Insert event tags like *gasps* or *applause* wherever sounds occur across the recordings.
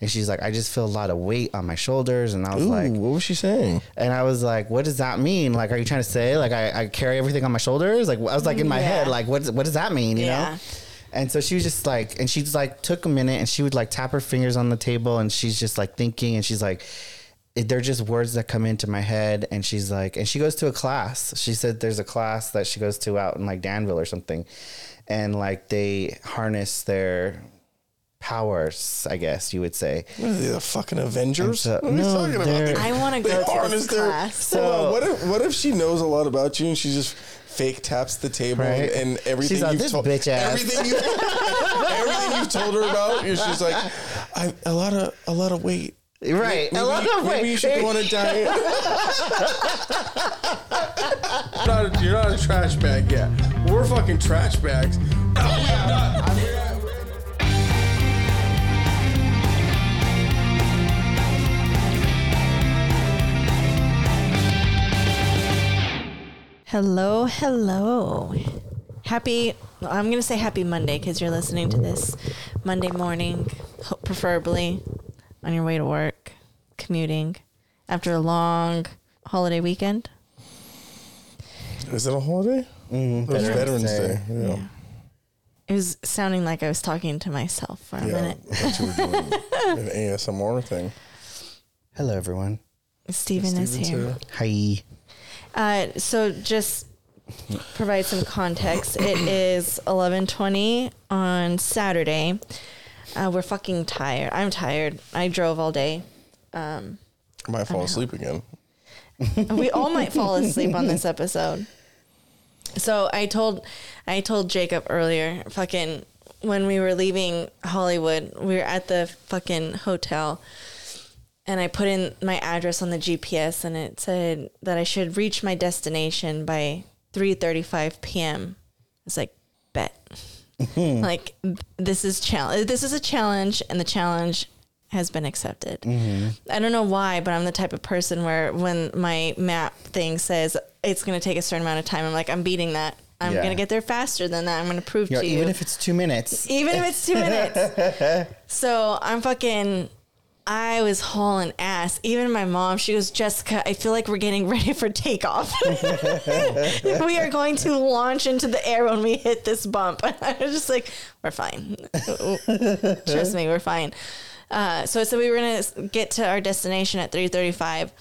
and she's like, I just feel a lot of weight on my shoulders, and I was Ooh, like, what was she saying? and I was like, what does that mean? Like, are you trying to say like I, I carry everything on my shoulders? Like, I was like in my Yeah. head, like, what what does that mean? You Yeah. know? And so she was just like, and she's like, took a minute, and she would like tap her fingers on the table, and she's just like thinking, and she's like. They're just words that come into my head, and she's like, and she goes to a class. She said there's a class that she goes to out in like Danville or something, and like they harness their powers, I guess you would say. What are they, the fucking Avengers? so- what are you no, talking they're- about? I want to go to harness this their- class. So what if what if she knows a lot about you and she just fake taps the table Right. and, and everything She's you've told bitch ass." everything you *laughs* everything you've told her about, you're just like I, a lot of a lot of weight. Right, Maybe, a lot of maybe you should go on a diet. *laughs* you're, not, you're not a trash bag yet. We're fucking trash bags. Hello, hello. Happy, well, I'm going to say happy Monday because you're listening to this Monday morning, ho- preferably on your way to work, commuting after a long holiday weekend. Is it a holiday? Mm, it was Veterans Veterans Day. Day. Yeah. It was sounding like I was talking to myself for a Yeah, minute. I thought you were doing *laughs* an ASMR thing. Hello, everyone. Steven is here. too. Hi. Uh, so just provide some context. It *coughs* is 11:20 on Saturday. Uh, we're fucking tired. I'm tired. I drove all day. Um, I might fall asleep again. We all might fall *laughs* asleep on this episode. So I told I told Jacob earlier, fucking when we were leaving Hollywood, we were at the fucking hotel and I put in my address on the GPS and it said that I should reach my destination by 3:35 p.m. It's like bet. Mm-hmm. like this is challenge this is a challenge and the challenge has been accepted. Mm-hmm. I don't know why, but I'm the type of person where when my map thing says it's going to take a certain amount of time, I'm like I'm beating that. I'm Yeah. going to get there faster than that. I'm going to prove to you even if it's two minutes. even if it's two minutes. *laughs* so I'm fucking. I was hauling ass. Even my mom, she goes, Jessica, I feel like we're getting *laughs* ready for takeoff. *laughs* we are going to launch into the air when we hit this bump. *laughs* I was just like, we're fine. Trust me, we're fine. Uh, so so we were gonna get to our destination at 3:35,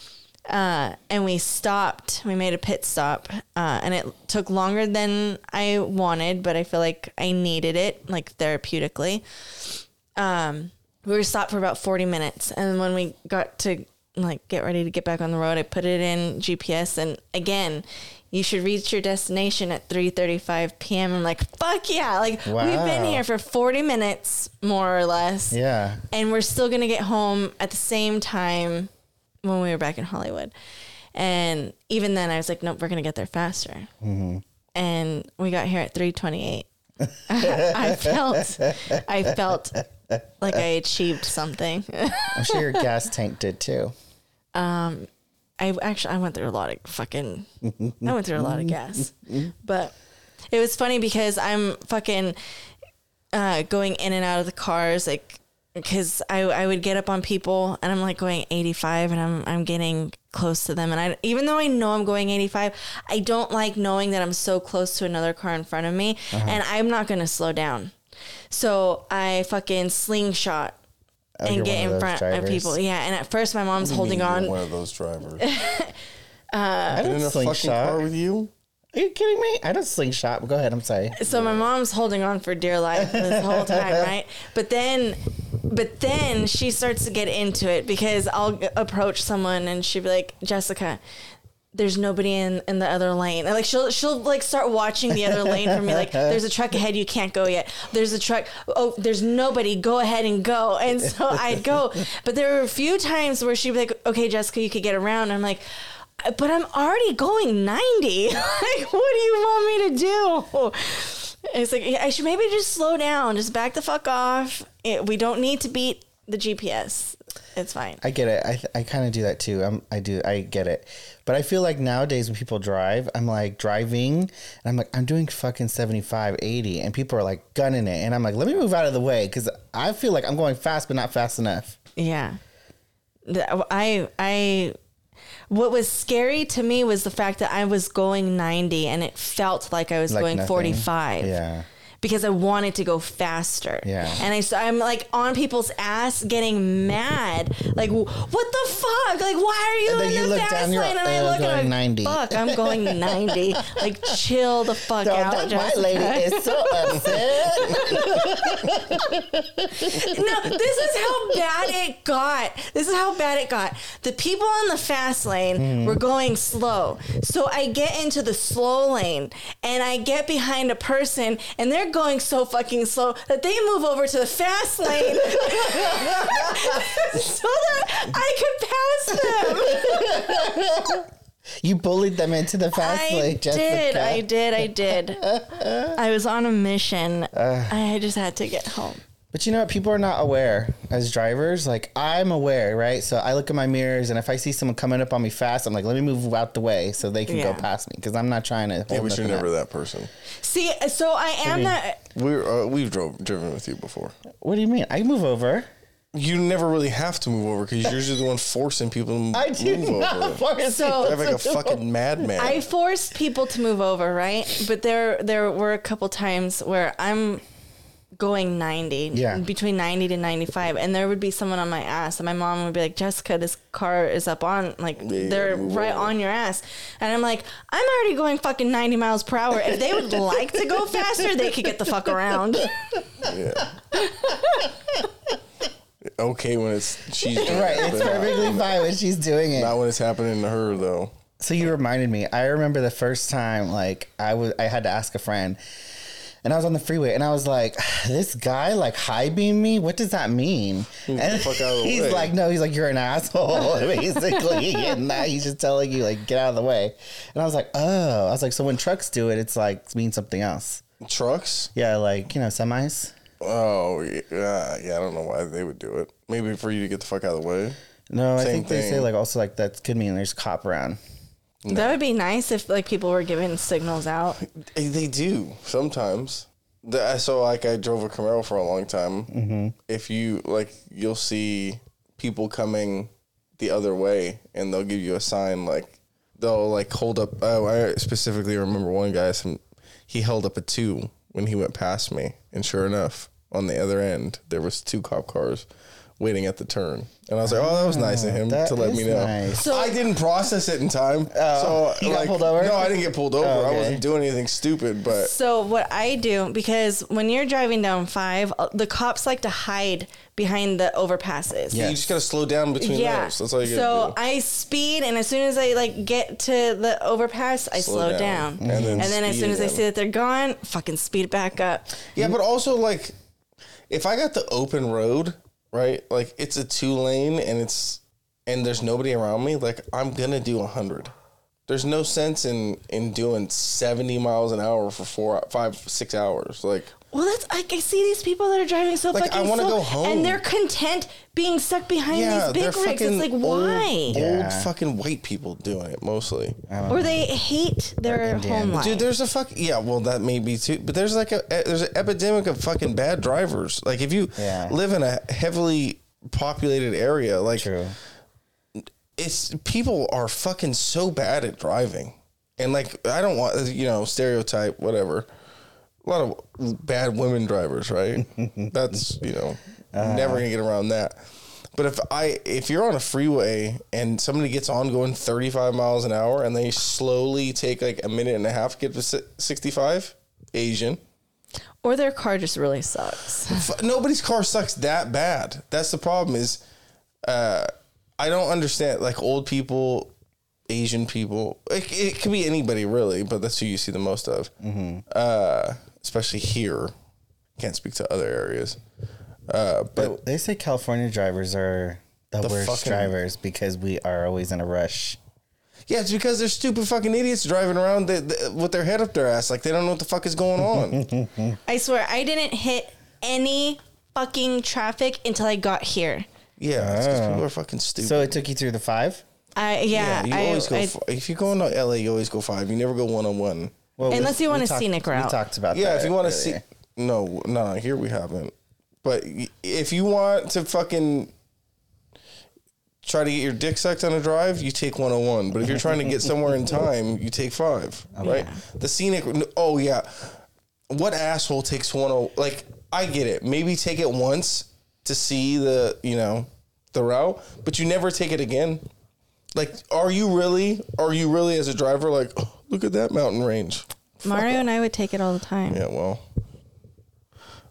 uh, and we stopped. We made a pit stop, uh, and it took longer than I wanted, but I feel like I needed it, like therapeutically. Um, we were stopped for about 40 minutes, and when we got to like get ready to get back on the road, I put it in GPS, and again. You should reach your destination at 3:35 p.m. I'm like, fuck yeah! Like we've been here for 40 minutes, more or less Yeah. and we're still gonna get home at the same time when we were back in Hollywood. And even then, I was like, nope, we're gonna get there faster. Mm-hmm. And we got here at three twenty eight. *laughs* I felt, I felt like I achieved something. *laughs* I'm sure your gas tank did too. Um, I actually I went through a lot of fucking I went through a lot of gas. But it was funny because I'm fucking uh, going in and out of the cars like because I, I would get up on people and I'm like going 85 and I'm I'm getting close to them and I even though I know I'm going 85 I don't like knowing that I'm so close to another car in front of me and I'm not going to slow down. So I fucking slingshot Oh, and get one of in those front of people. Yeah, and at first my mom's holding on One of those drivers. *laughs* Uh, I in don't a fucking slingshot. car with you. Are you kidding me? I don't slingshot. Go ahead. I'm sorry. So my mom's holding on for dear life this whole time, *laughs* right? But then, but then she starts to get into it because I'll approach someone and she'd be like, Jessica, there's nobody in, in the other lane. And like she'll she'll like start watching the other lane for me. Like *laughs* there's a truck ahead, you can't go yet. There's a truck. Oh, there's nobody. Go ahead and go. And so I'd go. But there were a few times where she'd be like, Okay, Jessica, you could get around. I'm like. But I'm already going 90. *laughs* like, what do you want me to do? It's like I should maybe just slow down, just back the fuck off. It, we don't need to beat the GPS. It's fine. I get it. I, I kind of do that too. I'm, I do. I get it. But I feel like nowadays when people drive, I'm like driving and I'm like, I'm doing fucking 75, 80. And people are like gunning it. And I'm like, let me move out of the way because I feel like I'm going fast, but not fast enough. Yeah. I I what was scary to me was the fact that I was going 90 and it felt like I was Like going nothing. 45. Yeah. Because I wanted to go faster. Yeah. And I, so I'm like on people's ass getting mad. Like, what the fuck? Like, why are you And then in you the look fast down, you're, lane? And I uh, look going I'm 90. fuck, I'm going *laughs* 90. like, chill the fuck out. my lady is so upset. *laughs* no, this is how bad it got. This is how bad it got. The people on the fast lane were going slow. So I get into the slow lane and I get behind a person and they're going so fucking slow that they move over to the fast lane *laughs* so that I could pass them. you bullied them into the fast I lane, Jessica. did, I did, I did. *laughs* I was on a mission. Uh. I just had to get home. But you know what? People are not aware as drivers. Like I'm aware, right? So I look in my mirrors, and if I see someone coming up on me fast, I'm like, let me move out the way so they can Yeah. go past me because I'm not trying to. Yeah, hold but you're nothing never up. that person. See, so I am that. We're uh, we've drove driven with you before. What do you mean? I move over. You never really have to move over because you're usually the one forcing people to move I do move not over. force So- Drive like a fucking madman. I forced people to move over, right? But there there were a couple times where I'm going 90, Yeah. between 90 to 95, and there would be someone on my ass, and my mom would be like, "Jessica, this car is up on like Yeah, they're right over." on your ass," and I'm like, "I'm already going fucking 90 miles per hour. If they would like to go *laughs* faster, they could get the fuck around." yeah. okay when it's she's doing Right, it's but not- perfectly fine when she's doing it. Not when it's happening to her though. So you reminded me. I remember the first time, like I was, I had to ask a friend, and I was on the freeway, and I was like, *sighs* "This guy like high beam me. What does that mean?" the And fuck out of the *laughs* he's way. like, "No, he's like, you're an asshole, *laughs* basically." *laughs* and that he's just telling you like, get out of the way. And I was like, "Oh," I was like, "So when trucks do it, it's like means something else." Trucks? Yeah, like you know, semis. Oh yeah, yeah. I don't know why they would do it. Maybe for you to get the fuck out of the way. No, I Same think they say like also like that could mean there's cop around. That would be nice if like people were giving signals out. They do sometimes. The, so like I drove a Camaro for a long time. Mm-hmm. If you like, you'll see people coming the other way, and they'll give you a sign like they'll like hold up. Oh, I specifically remember one guy. Some he held up a two when he went past me, and sure enough, on the other end there was two cop cars waiting at the turn, and I was like, oh, that was nice of him that to let me is know. nice. So- I didn't process it in time, so you got like, pulled over? No, I didn't get pulled over. Oh, I okay. wasn't doing anything stupid, but So what I do because when you're driving down five, uh, the cops like to hide behind the overpasses. Yeah. you just gotta slow down between Yeah. those. That's all you so gotta do. I speed, and as soon as I like get to the overpass, I slow, Slow down, down. And then as speed soon as I again. see that they're gone, fucking speed back up. Yeah, but also like, if I got the open road, right? Like it's a two lane and it's and there's nobody around me. Like I'm gonna do hundred. There's no sense in in doing seventy miles an hour for four, five, six hours. Like Well, that's like I see these people that are driving so Like, I fucking wanna slow, go home. and they're content being stuck behind yeah, these big rigs. It's fucking like old, why? Yeah. old fucking white people doing it mostly. Or they hate their Indian. home life. Dude, there's a fuck. Yeah, well, that may be too. But there's like a there's an epidemic of fucking bad drivers. Like if you Yeah. live in a heavily populated area, like True. it's people are fucking so bad at driving, and like I don't want you know stereotype whatever. A lot of bad women drivers, right? *laughs* That's you know never gonna get around that. But if I if you're on a freeway and somebody gets on going 35 miles an hour and they slowly take like a minute and a half to get to 65, Asian. or their car just really sucks. F- nobody's car sucks that bad. That's the problem. Is uh, I don't understand. Like old people, Asian people. It, it could be anybody really, but that's who you see the most of. Uh, especially here. Can't speak to other areas. Uh, but They say California drivers are the, The worst fucking- drivers because we are always in a rush. yeah, it's because they're stupid fucking idiots driving around the, the, with their head up their ass, like they don't know what the fuck is going on. *laughs* I swear, I didn't hit any fucking traffic until I got here. yeah, it's 'cause people are fucking stupid. So it took you through the five. I yeah, yeah, you I, always go. I- f- if you go into LA, you always go five. You never go one on one. Well, Unless you want we a talked- scenic We route. talked about Yeah, that if you want to see, no, no, here we haven't. But if you want to fucking try to get your dick sucked on a drive, you take 101. But if you're trying to get somewhere in time, you take five, oh, right? Yeah. The scenic. Oh yeah, what asshole takes 10? Like I get it. Maybe take it once to see the you know the route, but you never take it again. Like, are you really? Are you really as a driver? Like, oh, look at that mountain range. Mario and I would take it all the time. Yeah, well,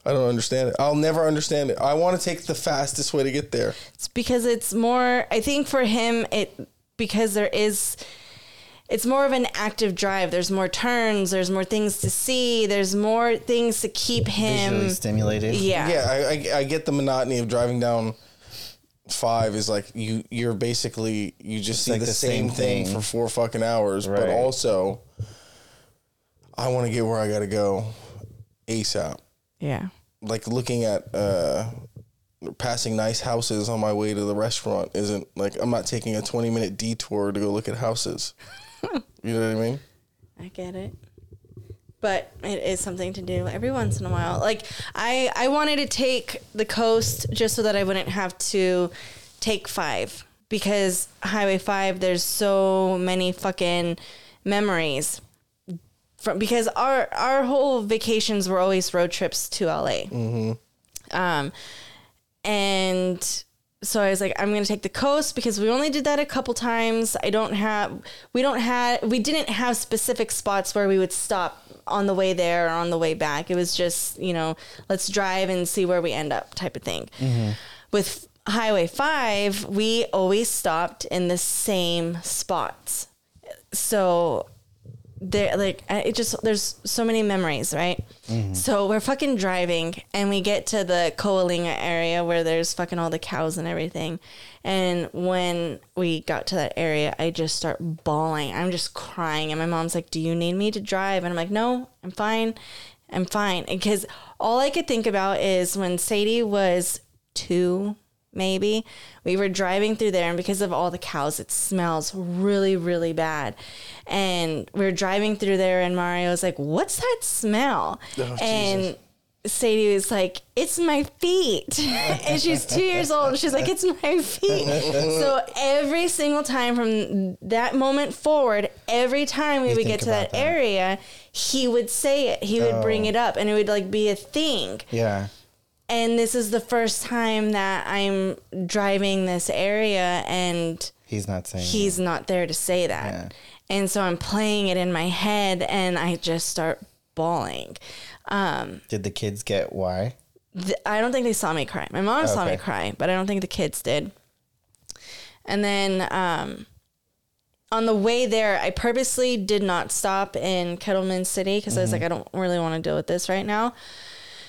I don't understand it. I'll never understand it. I want to take the fastest way to get there. It's because it's more. I think for him, it because there is. It's more of an active drive. There's more turns. There's more things to see. There's more things to keep him. Visually stimulated. Yeah. Yeah, I, I I get the monotony of driving down five is like you you're basically you just see like the, the same, same thing. thing. for four fucking hours, but also I want to get where I got to go ASAP. Yeah. Like looking at uh passing nice houses on my way to the restaurant isn't like I'm not taking a 20 minute detour to go look at houses. *laughs* you know what I mean? I get it. But it is something to do every once in a while. Like I I wanted to take the coast just so that I wouldn't have to take 5 because Highway 5 there's so many fucking memories from because our our whole vacations were always road trips to LA. Um and so I was like, I'm gonna take the coast because we only did that a couple times. I don't have, we don't have, we didn't have specific spots where we would stop on the way there or on the way back. It was just, you know, let's drive and see where we end up type of thing. Mm-hmm. With Highway 5, we always stopped in the same spots. So there like it just there's so many memories right? Mm-hmm. So we're fucking driving and we get to the Coalinga area where there's fucking all the cows and everything. And when we got to that area i just start bawling. I'm just crying and my mom's like do you need me to drive? And i'm like no i'm fine. I'm fine. Because all i could think about is when sadie was two maybe. We were driving through there, and because of all the cows, it smells really, really bad. And we are driving through there, and Mario was like, What's that smell? and Sadie was like, It's my feet. *laughs* and she's two years old. She's like, It's my feet. *laughs* so every single time from that moment forward, every time we would get to that, that. area, he would say it. He would bring it up, and it would like be a thing Yeah. And this is the first time that I'm driving this area and He's not saying. he's not there to say that. Yeah. And so I'm playing it in my head and I just start bawling. Um, Did the kids get why? th- I don't think they saw me cry. My mom saw me Okay. cry, but I don't think the kids did. And then um, on the way there, I purposely did not stop in Kettleman City because I was like, I don't really want to deal with this right now.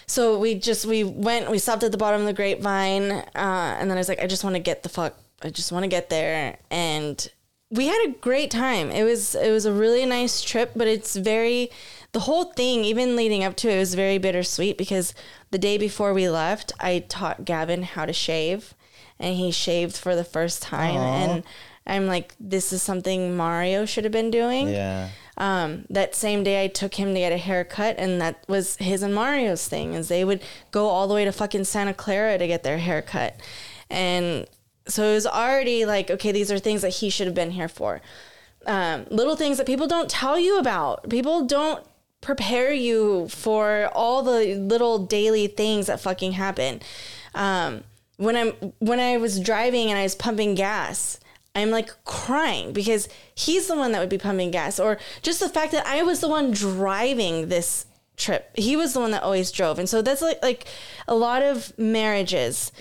So we just we went, we stopped at the bottom of the grapevine, uh, and then I was like, I just want to get the fuck, I just want to get there, and we had a great time. It was it was a really nice trip, but it's very the whole thing, even leading up to it, was very bittersweet because the day before we left, I taught Gavin how to shave, and he shaved for the first time, and I'm like, this is something Mario should have been doing. Yeah. Um, that same day I took him to get a haircut and that was his and Mario's thing is they would go all the way to fucking Santa Clara to get their haircut. And so it was already like, okay, these are things that he should have been here for. Um, little things that people don't tell you about. People don't prepare you for all the little daily things that fucking happen. Um, when I'm when I was driving and I was pumping gas, I'm like crying because he's the one that would be pumping gas, or just the fact that I was the one driving this trip. He was the one that always drove, and so that's like like a lot of marriages.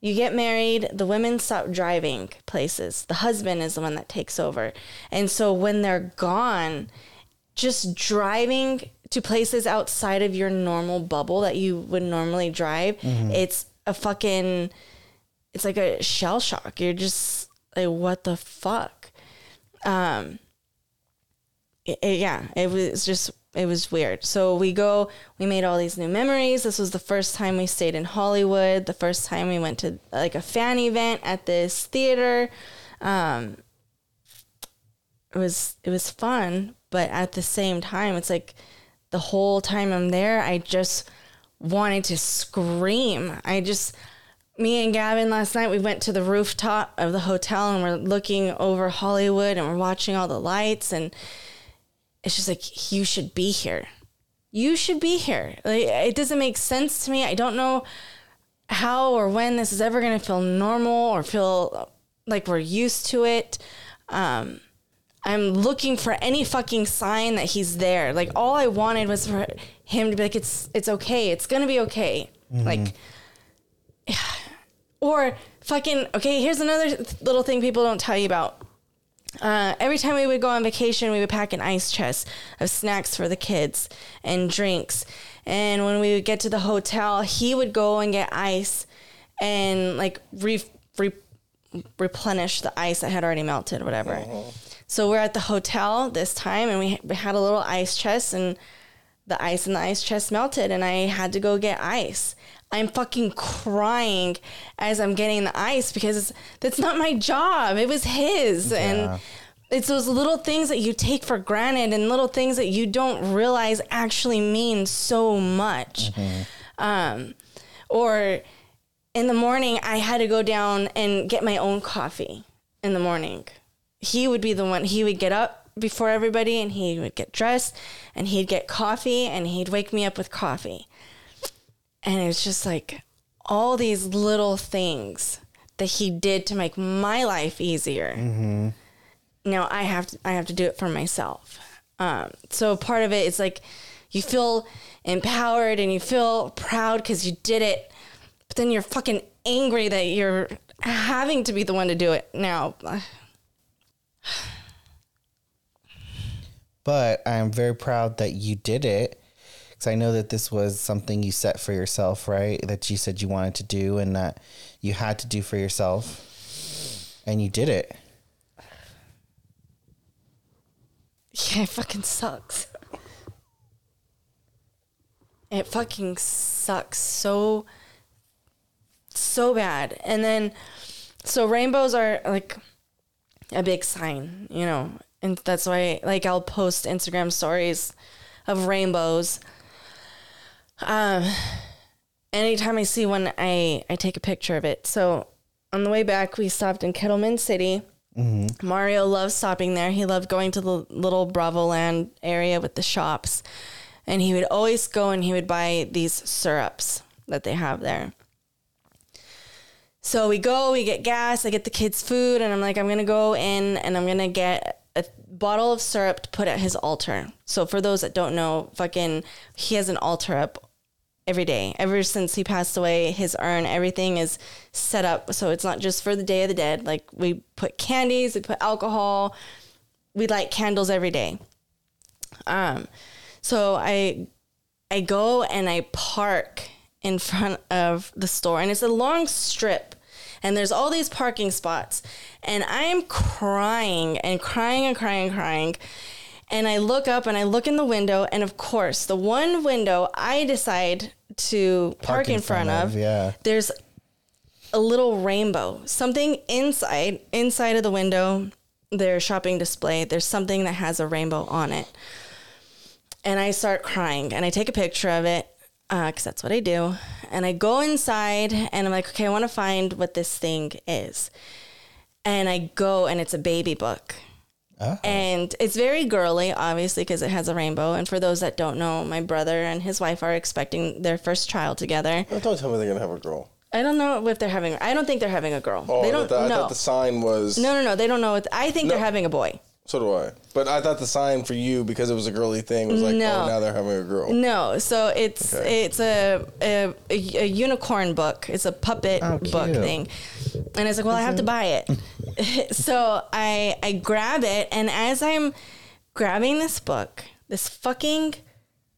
You get married, the women stop driving places. The husband is the one that takes over, and so when they're gone, just driving to places outside of your normal bubble that you would normally drive, mm-hmm. it's a fucking it's like a shell shock. You're just like, what the fuck? Um, it- it- yeah, it was just, it was weird. So we go, we made all these new memories. This was the first time we stayed in Hollywood, the first time we went to like a fan event at this theater. Um, it was, it was fun, but at the same time, it's like the whole time I'm there, I just wanted to scream. I just, me and Gavin last night, we went to the rooftop of the hotel and we're looking over Hollywood and we're watching all the lights. And it's just like, you should be here. You should be here. Like, it doesn't make sense to me. I don't know how or when this is ever going to feel normal or feel like we're used to it. Um, I'm looking for any fucking sign that he's there. Like all I wanted was for him to be like, it's it's okay. It's gonna be okay. Like, *sighs* or fucking okay. Here's another little thing people don't tell you about. Uh, every time we would go on vacation, we would pack an ice chest of snacks for the kids and drinks. And when we would get to the hotel, he would go and get ice and like re, re, replenish the ice that had already melted, whatever. So we're at the hotel this time, and we, we had a little ice chest, and the ice in the ice chest melted, and I had to go get ice. I'm fucking crying as I'm getting the ice because that's not my job. It was his, Yeah. and it's those little things that you take for granted and little things that you don't realize actually mean so much. Um, or in the morning, I had to go down and get my own coffee in the morning. He would be the one, he would get up before everybody and he would get dressed and he'd get coffee and he'd wake me up with coffee. And it was just like all these little things that he did to make my life easier. Now I have to, I have to do it for myself. Um, so part of it is like you feel empowered and you feel proud because you did it, but then you're fucking angry that you're having to be the one to do it now. *sighs* *sighs* But I am very proud that you did it because I know that this was something you set for yourself, right? That you said you wanted to do and that you had to do for yourself, and you did it. Yeah, it fucking sucks. It fucking sucks so so bad. And then so rainbows are like a big sign, you know. And that's why like I'll post Instagram stories of rainbows. Um anytime I see one I I take a picture of it. So on the way back we stopped in Kettleman City. Mario loved stopping there. He loved going to the little Bravo Land area with the shops. And he would always go and he would buy these syrups that they have there. So we go, we get gas, I get the kids food, and I'm like, I'm gonna go in and I'm gonna get a bottle of syrup to put at his altar. So for those that don't know, fucking, he has an altar up every day. Ever since he passed away, his urn, everything is set up so it's not just for the Day of the Dead. Like we put candies, we put alcohol, we light candles every day. Um, so I I go and I park in front of the store, and it's a long strip, and there's all these parking spots, and I'm crying and crying and crying and crying. And I look up and I look in the window, and of course, the one window I decide to park, in front, of, yeah. there's a little rainbow, something inside inside of the window, their shopping display. There's something that has a rainbow on it, and I start crying, and I take a picture of it Uh, because that's what I do. And I go inside, and I'm like, okay, I want to find what this thing is, and I go, and it's a baby book. Oh. And it's very girly, obviously, because it has a rainbow. And for those that don't know, my brother and his wife are expecting their first child together. Don't tell me they're gonna have a girl. I don't know if they're having. I don't think they're having a girl. Oh, they I don't thought the, I know. thought the sign was. no, no, no. They don't know. What, I think they're having a boy. So do I. But I thought the sign for you because it was a girly thing was like, oh, No. oh, now they're having a girl. No, so it's Okay. it's a, a a unicorn book. It's a puppet Oh, book thing, and it's like, well, I have to buy it. *laughs* *laughs* so I I grab it, and as I'm grabbing this book, this fucking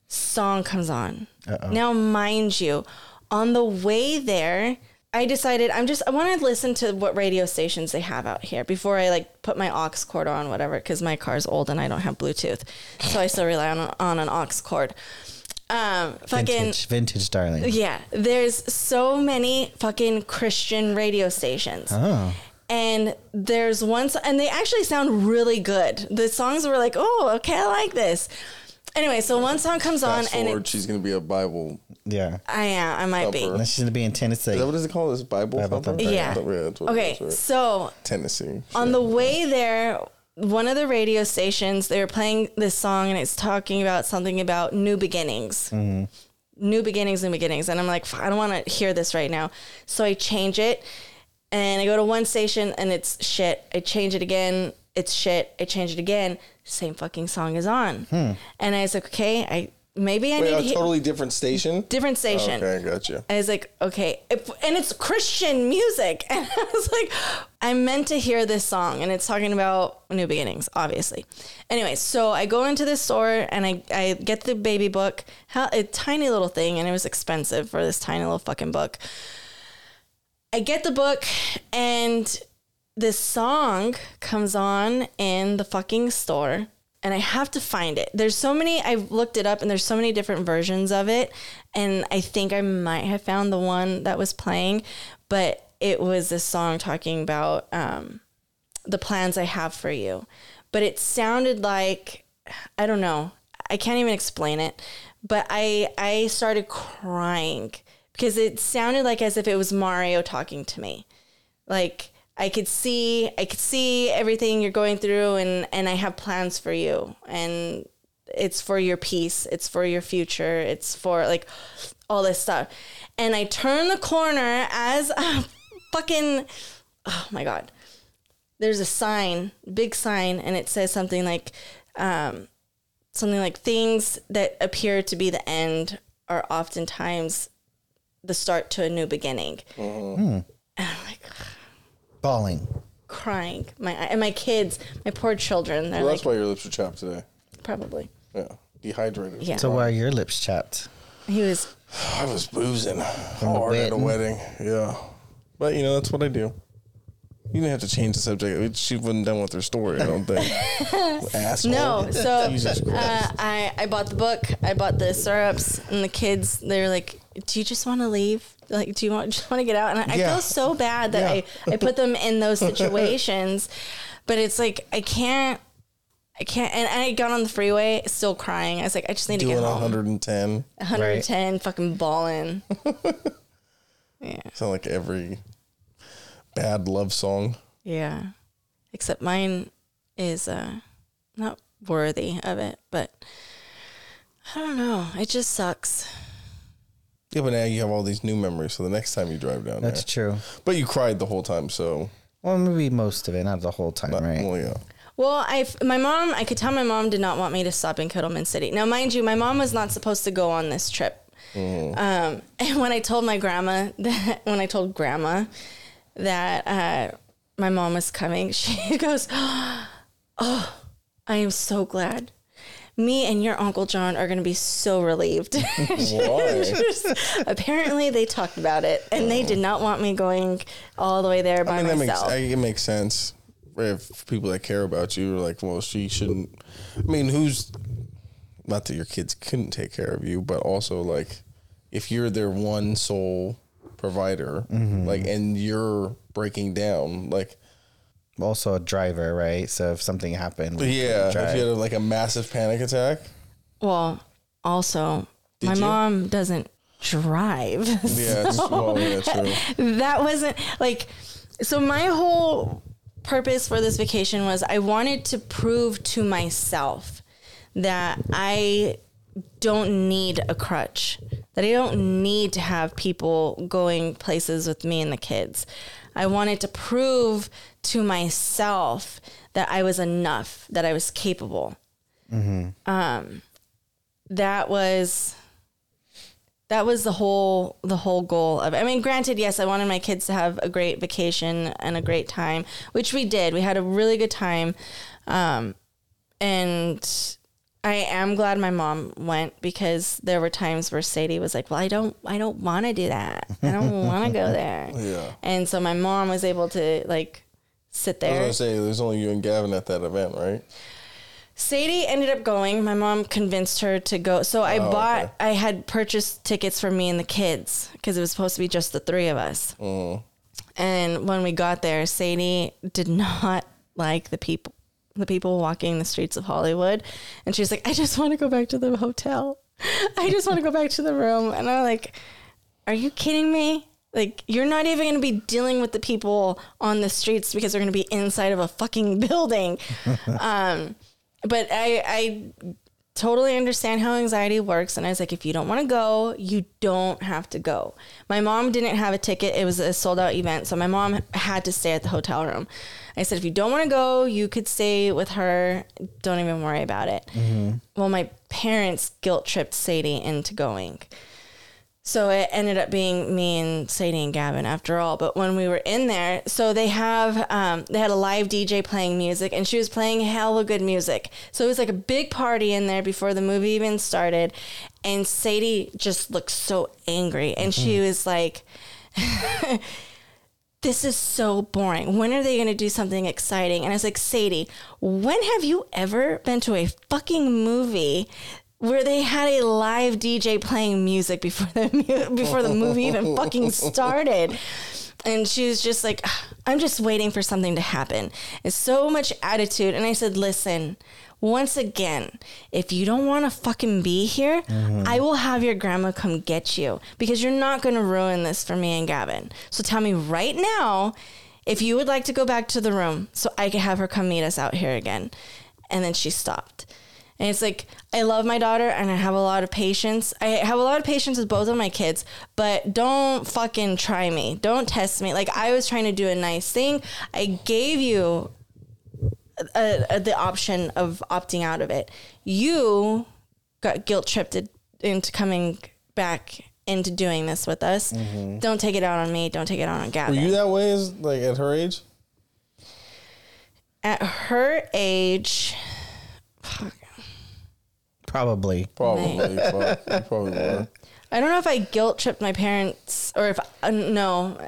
song comes on. Now, mind you, on the way there. I decided I'm just I want to listen to what radio stations they have out here before I like put my aux cord on whatever because my car's old and I don't have Bluetooth, so I still rely on on an aux cord. Um, fucking Vintage, vintage, darling. yeah, there's so many fucking Christian radio stations. Oh. And there's one, and they actually sound really good. The songs were like, oh, okay, I like this. Anyway, so one song comes on Fast and forward, it, she's gonna be a Bible. Yeah. I am. I might be. Thumper. And she's gonna be in Tennessee. Is that what is it called? This Bible? Bible thumper? thumper. Yeah. Yeah, that's what it Okay, is, right? so Tennessee. on the way there, one of the radio stations they were playing this song and it's talking about something about new beginnings. Mm-hmm. New beginnings, new beginnings. And I'm like, "Fuck, I don't want to hear this right now. So I change it and I go to one station and it's shit. I change it again, it's shit. I change it again, same fucking song is on. Hmm. And I was like, okay, I maybe I Wait, need a to totally different station. different station. Okay, I got you. I was like, okay, If- and it's Christian music, *laughs* and I was like, I meant to hear this song, and it's talking about new beginnings, obviously. Anyway, so I go into the store and I, I get the baby book, how a tiny little thing, and it was expensive for this tiny little fucking book. I get the book, and this song comes on in the fucking store and I have to find it. There's so many I've looked it up and there's so many different versions of it and I think I might have found the one that was playing, but it was this song talking about um, the plans I have for you. But it sounded like I don't know. I can't even explain it, but I I started crying because it sounded like as if it was Mario talking to me like I could see I could see everything you're going through and and I have plans for you and it's for your peace, it's for your future, it's for like all this stuff. And I turn the corner as a fucking oh my god. There's a sign, big sign and it says something like um something like things that appear to be the end are oftentimes the start to a new beginning. And I'm like Bawling. crying. My and my kids, my poor children, they're Well, like that's why your lips are chapped today. probably. Yeah, dehydrated. Yeah. So why are your lips chapped? He was I was boozing the hard at a wedding. wedding. Yeah, but you know that's what I do. You didn't have to change the subject. She wasn't done with her story. I don't think. *laughs* Asshole. no. So Jesus Christ. uh, I I bought the book. I bought the syrups, and the kids they're like, "Do you just want to leave? Like, do you want *laughs* just want to get out?" And I, I feel so bad that I I put them in those *laughs* situations, but it's like I can't. I can't, and I got on the freeway still crying. I was like, I just need to Doing get home. 110. 110, fucking balling. *laughs* Yeah, sound like every bad love song. Yeah. Except mine is uh not worthy of it, but I don't know. It just sucks. Yeah, but now you have all these new memories. So the next time you drive down That's there, true. but you cried the whole time. So Well, maybe most of it, not the whole time, right? well, yeah. Well, I my mom, I could tell my mom did not want me to stop in Kettleman City. Now, mind you, my mom was not supposed to go on this trip. Um, *laughs* and when I told my grandma that, *laughs* when I told grandma that uh, my mom was coming, *laughs* she goes, *gasps* "Oh, I am so glad." Me and your Uncle John are going to be so relieved. *laughs* *laughs* Why? Apparently, they talked about it, and they did not want me going all the way there by I mean, that makes myself. I, it makes sense. If people that care about you are like, well, she shouldn't. I mean, who's not that your kids couldn't take care of you, but also like, if you're their one sole provider, Mm-hmm. like, and you're breaking down, like, Also a driver, right? So if something happened, we yeah, couldn't if you had like a massive panic attack, Well, also, my you? mom doesn't drive. *laughs* yeah, it's, well, yeah, true. that wasn't like so my whole purpose for this vacation was I wanted to prove to myself that I don't need a crutch. That I don't need to have people going places with me and the kids. I wanted to prove to myself that I was enough, that I was capable. Um, that was that was the whole the whole goal of it. I mean, granted, yes, I wanted my kids to have a great vacation and a great time, which we did. We had a really good time, um, and I am glad my mom went because there were times where Sadie was like, "Well, I don't, I don't want to do that. I don't want to go *laughs* there." Yeah. And so my mom was able to like sit there. I was gonna say, there's only you and Gavin at that event, right? Sadie ended up going. My mom convinced her to go. So I Oh, bought, okay. I had purchased tickets for me and the kids because it was supposed to be just the three of us. Mm. And when we got there, Sadie did not *laughs* like the people the people walking the streets of Hollywood. And she's like, I just want to go back to the hotel. *laughs* I just want to go back to the room. And I'm like, Are you kidding me? Like, you're not even going to be dealing with the people on the streets because they're going to be inside of a fucking *laughs* building. *laughs* um, but I, I totally understand how anxiety works. And I was like, if you don't want to go, you don't have to go. My mom didn't have a ticket, it was a sold out event. So my mom had to stay at the hotel room. I said, if you don't want to go, you could stay with her. Don't even worry about it. Well, my parents guilt tripped Sadie into going. So it ended up being me and Sadie and Gavin after all. But when we were in there, so they have um, they had a live DJ playing music, and she was playing hella good music. So it was like a big party in there before the movie even started. And Sadie just looked so angry, and she was like. *laughs* This is so boring. When are they going to do something exciting? And I was like, Sadie, when have you ever been to a fucking movie where they had a live DJ playing music before the mu- before the movie even fucking started. And she was just like, I'm just waiting for something to happen. It's so much attitude. And I said, listen, once again, if you don't want to fucking be here, mm-hmm. I will have your grandma come get you because you're not going to ruin this for me and Gavin. So tell me right now if you would like to go back to the room so I could have her come meet us out here again. And then she stopped. And it's like, I love my daughter and I have a lot of patience. I have a lot of patience with both of my kids, but don't fucking try me. Don't test me. Like, I was trying to do a nice thing. I gave you a, a, the option of opting out of it. You got guilt tripped into coming back into doing this with us. Mm-hmm. Don't take it out on me. Don't take it out on Gavin. Were you that way as like at her age? At her age, Probably. Probably. fuck, you probably were. I don't know if I guilt tripped my parents or if uh, no,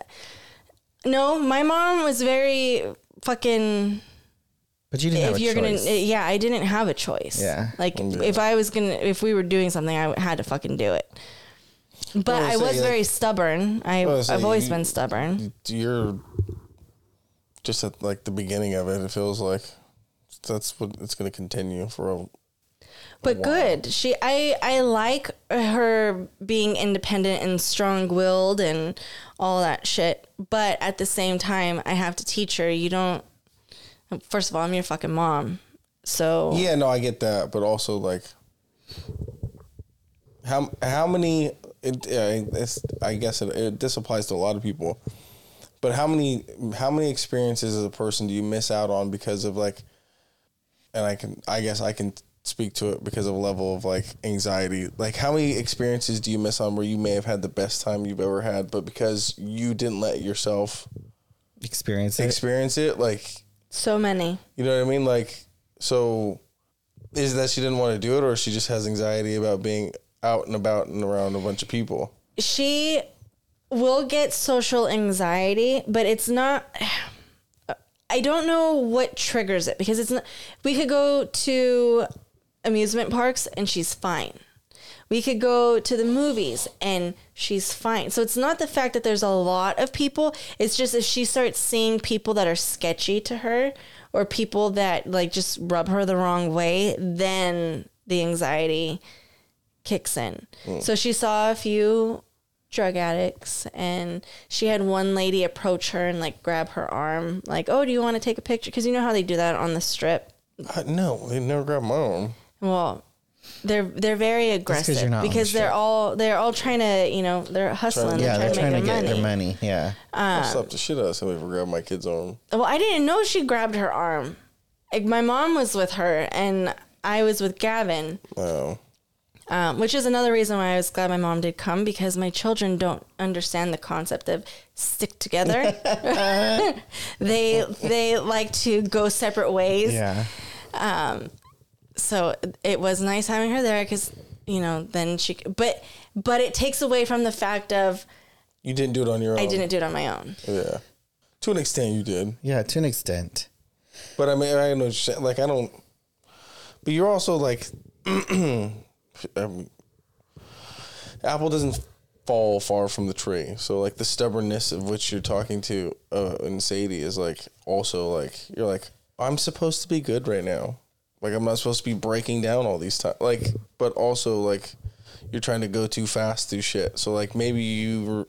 no. My mom was very fucking. But you didn't have if a you're choice. gonna, yeah, I didn't have a choice. Yeah. like if I was gonna, if we were doing something, I had to fucking do it. But I I was was saying, very stubborn. I, was I've always you- been stubborn. You're just at like the beginning of it. It feels like that's what it's going to continue for But good. She, I, I like her being independent and strong-willed and all that shit. But at the same time, I have to teach her. You don't. First of all, I'm your fucking mom. So Yeah, no, I get that, but also like how how many? It, it's, I guess it, it this applies to a lot of people, but how many how many experiences as a person do you miss out on because of like? And I can I guess I can speak to it because of a level of like anxiety. Like how many experiences do you miss on where you may have had the best time you've ever had, but because you didn't let yourself Experience it. experience it, like so many. you know what I mean? Like, so is that she didn't want to do it, or she just has anxiety about being out and about and around a bunch of people? she will get social anxiety, but it's not. I don't know what triggers it because it's not. We could go to amusement parks and she's fine. We could go to the movies and she's fine. So it's not the fact that there's a lot of people. It's just if she starts seeing people that are sketchy to her or people that like just rub her the wrong way, then the anxiety kicks in. So she saw a few drug addicts and she had one lady approach her and like grab her arm like, "Oh, do you want to take a picture?" cuz you know how they do that on the strip. Uh, no, they never grabbed my arm. Well, they're they're very aggressive you're not on the because they're strip. all they're all trying to, you know, they're hustling, yeah, they're they're trying, trying to to make get their their money. money. Yeah. I slapped the shit out of somebody for grabbing my kid's arm. Well, I didn't know she grabbed her arm. Like my mom was with her and I was with Gavin. Oh, um, which is another reason why I was glad my mom did come because my children don't understand the concept of stick together. *laughs* *laughs* they they like to go separate ways. Yeah. So it was nice having her there because you know then she but but it takes away from the fact of you didn't do it on your own. I didn't do it on my own. Yeah, to an extent, you did. Yeah, to an extent. But I mean, I know, what like, I don't. But you're also like, *clears throat* um, apple doesn't fall far from the tree. So like the stubbornness of which you're talking to uh, and Sadie is like also like you're like I'm supposed to be good right now. Like I'm not supposed to be breaking down all these times. Like, but also like you're trying to go too fast through shit. So like maybe you were,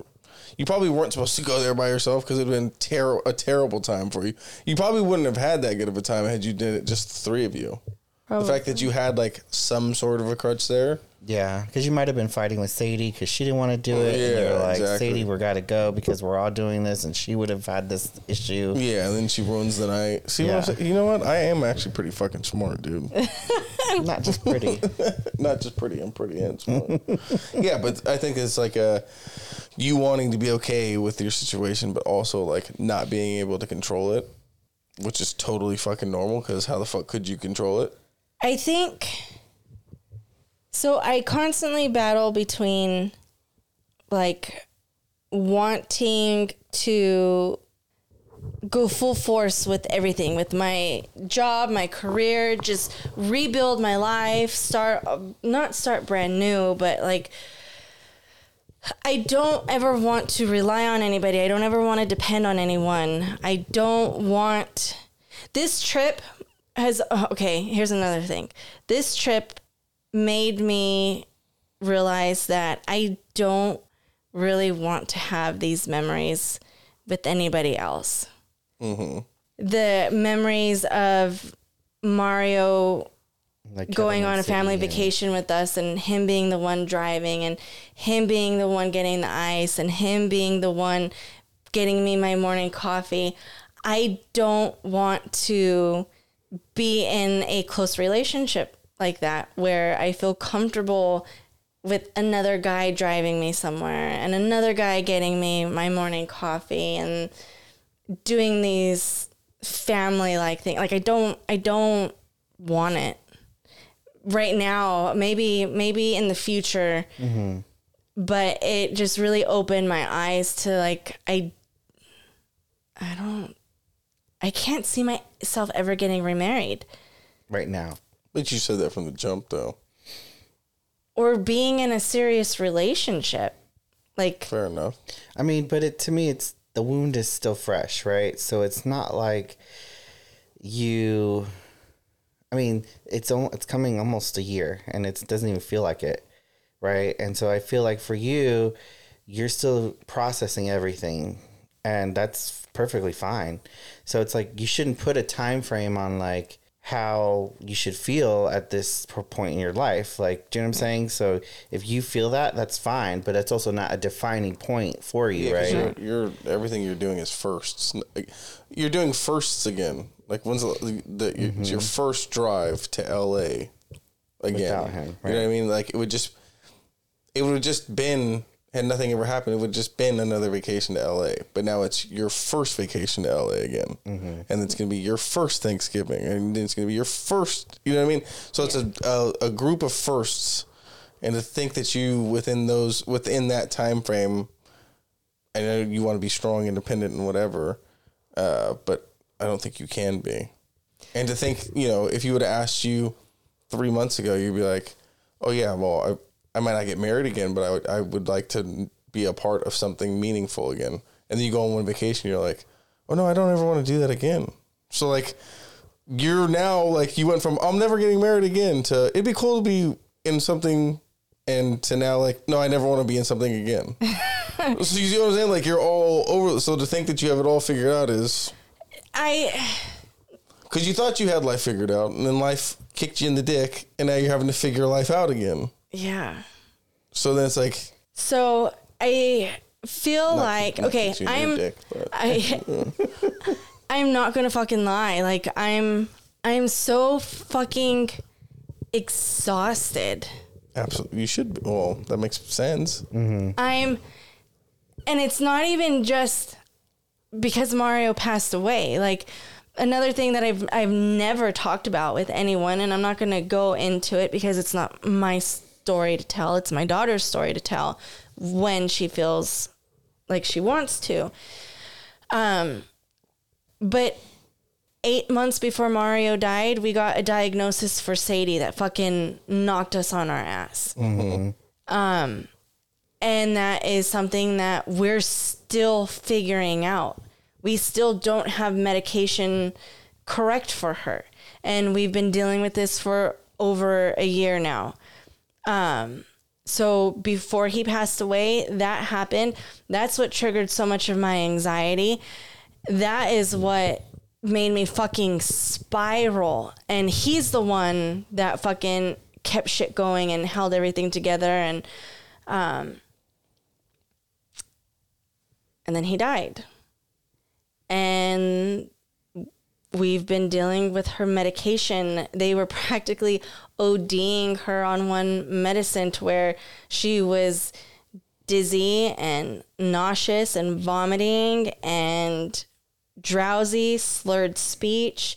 you probably weren't supposed to go there by yourself because it'd been ter- a terrible time for you. You probably wouldn't have had that good of a time had you did it just the three of you. The fact that you had like some sort of a crutch there. Yeah, because you might have been fighting with Sadie because she didn't want to do oh, it. and Yeah, you're like, exactly. Sadie, we got to go because we're all doing this, and she would have had this issue. Yeah, and then she ruins the night. See, what I'm Yeah. saying? you know what? I am actually pretty fucking smart, dude. *laughs* Not just pretty. *laughs* Not just pretty, I'm pretty and smart. *laughs* yeah, but I think it's like a you wanting to be okay with your situation, but also like not being able to control it, which is totally fucking normal. Because how the fuck could you control it? I think so. I constantly battle between like wanting to go full force with everything with my job, my career, just rebuild my life, start not start brand new, but like I don't ever want to rely on anybody. I don't ever want to depend on anyone. I don't want this trip has oh, okay, here's another thing. This trip made me realize that I don't really want to have these memories with anybody else. Mm-hmm. The memories of Mario Like going on a family Sadie vacation with us and him being the one driving and him being the one getting the ice and him being the one getting me my morning coffee. I don't want to be in a close relationship like that where I feel comfortable with another guy driving me somewhere and another guy getting me my morning coffee and doing these family like things. Like I don't I don't want it right now. Maybe maybe in the future. Mm-hmm. But it just really opened my eyes to like I I don't I can't see myself ever getting remarried right now. But you said that from the jump, though. or being in a serious relationship. Like Fair enough. I mean, but it to me, it's the wound is still fresh, right? So it's not like you. I mean, it's it's coming almost a year, and it doesn't even feel like it, right? And so I feel like for you, you're still processing everything, and that's perfectly fine. So it's like you shouldn't put a time frame on like how you should feel at this point in your life. Like, do you know what I'm saying? So if you feel that, that's fine, but it's also not a defining point for you, Yeah, 'cause right? you're, you're everything you're doing is firsts. You're doing firsts again. Like when's the, the it's your mm-hmm. first drive to L.A. again? Without him, You know what I mean? Like it would just, it would have just been had nothing ever happened. It would just been another vacation to L.A. But now it's your first vacation to L.A. again, and it's gonna be your first Thanksgiving, and it's gonna be your first. You know what I mean? So it's a, a a group of firsts, and to think that you within those within that time frame I know you want to be strong, independent, and whatever, uh, but I don't think you can be. And to think, you know, if you would have asked you three months ago, you'd be like, "Oh yeah, well, I, I might not get married again, but I would, I would like to be a part of something meaningful again." And then you go on one vacation, you're like, "Oh no, I don't ever want to do that again." So like, you're now like you went from I'm never getting married again to it'd be cool to be in something, and to now like, no, I never want to be in something again. *laughs* So you see what I'm saying? Like you're all over. So to think that you have it all figured out is I because you thought you had life figured out, and then life kicked you in the dick, and now you're having to figure life out again. Yeah. So then it's like So I feel not- like not okay, kicked you in your I'm dick, I *laughs* I'm not gonna fucking lie. Like I'm I'm so fucking exhausted. absolutely you should. Be. Well, that makes sense. Mm-hmm. I'm and it's not even just because Mario passed away. Like another thing that I've I've never talked about with anyone and I'm not going to go into it because it's not my story to tell. It's my daughter's story to tell when she feels like she wants to. Um but 8 months before Mario died, we got a diagnosis for Sadie that fucking knocked us on our ass and that is something that we're still figuring out. We still don't have medication correct for her. And we've been dealing with this for over a year now. Um, so before he passed away, that happened. That's what triggered so much of my anxiety. That is what made me fucking spiral. And he's the one that fucking kept shit going and held everything together and um and then he died. And we've been dealing with her medication. They were *laughs* practically ODing her on one medicine to where she was dizzy and nauseous and vomiting and drowsy, slurred speech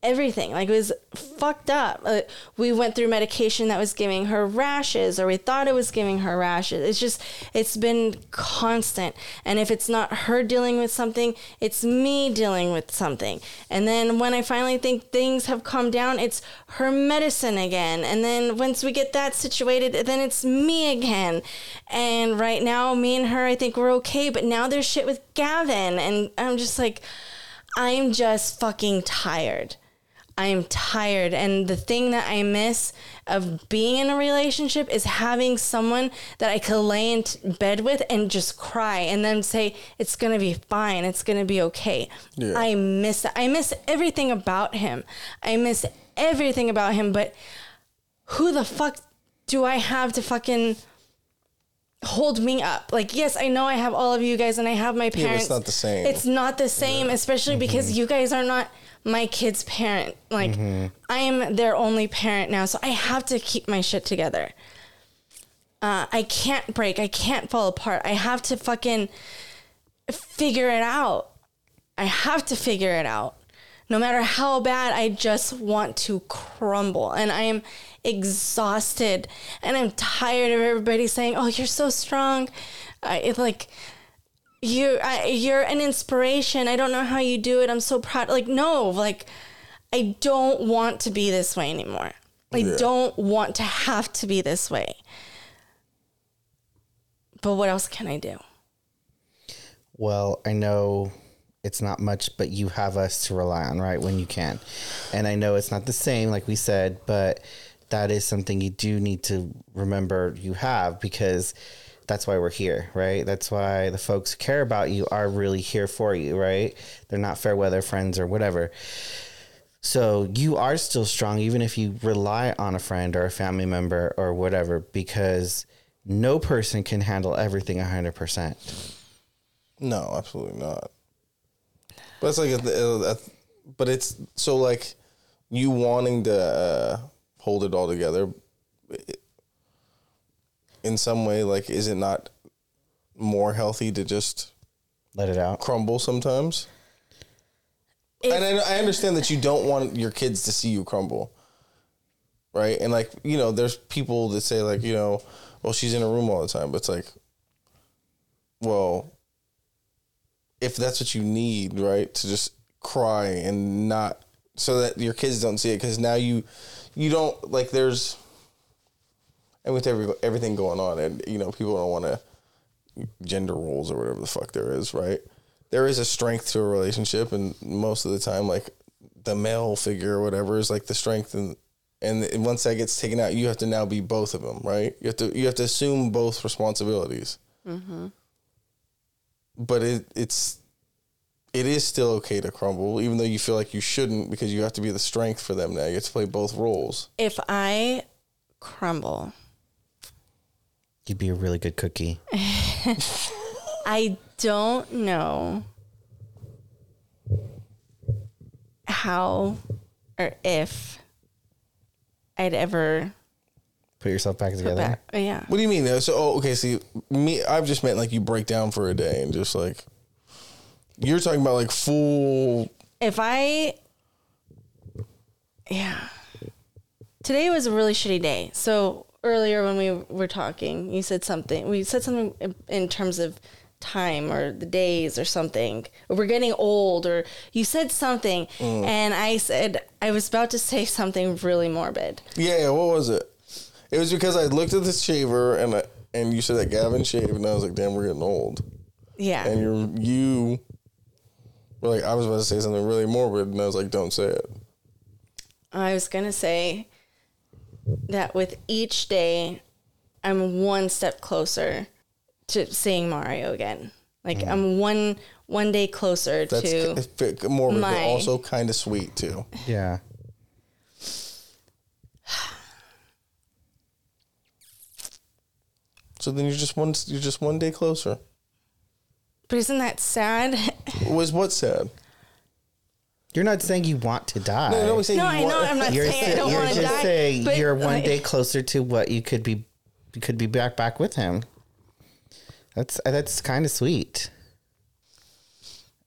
everything. Like it was fucked up. Uh, we went through medication that was giving her rashes, or we thought it was giving her rashes. It's just, it's been constant. And if it's not her dealing with something, it's me dealing with something. And then when I finally think things have calmed down, it's her medicine again. And then once we get that situated, then it's me again. And right now, me and her, I think we're okay. But now there's shit with Gavin. And I'm just like, I'm just fucking tired. I am tired. And the thing that I miss of being in a relationship is having someone that I could lay in bed with and just cry and then say, it's going to be fine. It's going to be okay. Yeah. I miss that. I miss everything about him. I miss everything about him. But who the fuck do I have to fucking hold me up. Like, yes, I know I have all of you guys and I have my parents. Yeah, it's not the same. It's not the same, yeah. especially mm-hmm. because you guys are not my kid's parent. Like mm-hmm. I am their only parent now, so I have to keep my shit together. Uh, I can't break. I can't fall apart. I have to fucking figure it out. I have to figure it out. No matter how bad, I just want to crumble. And I am exhausted and I'm tired of everybody saying, Oh, you're so strong. I, it's like, you I, you're an inspiration. I don't know how you do it. I'm so proud. Like no, like I don't want to be this way anymore. I yeah. don't want to have to be this way. But what else can I do? Well, I know it's not much, but you have us to rely on, right? When you can. And I know it's not the same, like we said, but that is something you do need to remember you have because that's why we're here, right? That's why the folks who care about you are really here for you, right? They're not fair weather friends or whatever. So you are still strong, even if you rely on a friend or a family member or whatever, because no person can handle everything 100%. No, absolutely not. But it's like, a, a, but it's so like you wanting to uh, hold it all together. It, in some way, like, is it not more healthy to just let it out, crumble sometimes? If, and I, I understand that you don't want your kids to see you crumble, right? And like, you know, there's people that say like, you know, well, she's in a room all the time, but it's like, well, if that's what you need, right, to just cry and not so that your kids don't see it, because now you, you don't like. There's and with every everything going on, and you know, people don't want to gender roles or whatever the fuck there is, right? There is a strength to a relationship, and most of the time, like the male figure or whatever is like the strength, and and once that gets taken out, you have to now be both of them, right? You have to you have to assume both responsibilities. Mm-hmm. But it it's it is still okay to crumble, even though you feel like you shouldn't, because you have to be the strength for them now. You have to play both roles. If I crumble, You'd be a really good cookie. *laughs* I don't know how or if I'd ever put yourself back together. Back, yeah. What do you mean? though? So, oh, okay. See, me, I've just meant like you break down for a day and just like you're talking about like full. If I, yeah, today was a really shitty day. So earlier when we were talking, you said something. We said something in terms of time or the days or something. Or we're getting old, or you said something, mm. and I said I was about to say something really morbid. Yeah, what was it? It was because I looked at the shaver and I, and you said that Gavin shaved, and I was like, damn, we're getting old. Yeah, and you you Well, like I was about to say something really morbid, and I was like, "Don't say it." I was gonna say that with each day, I'm one step closer to seeing Mario again. Like mm. I'm one one day closer That's to. ki- fi- morbid, but my- also kind of sweet too. Yeah. So then you're just one. You're just one day closer. But isn't that sad? Was *laughs* what sad? You're not saying you want to die. No, no, we say no, you I know. I'm not you're saying I don't you're just die. saying but, you're one like, day closer to what you could be you could be back back with him. That's uh, that's kind of sweet.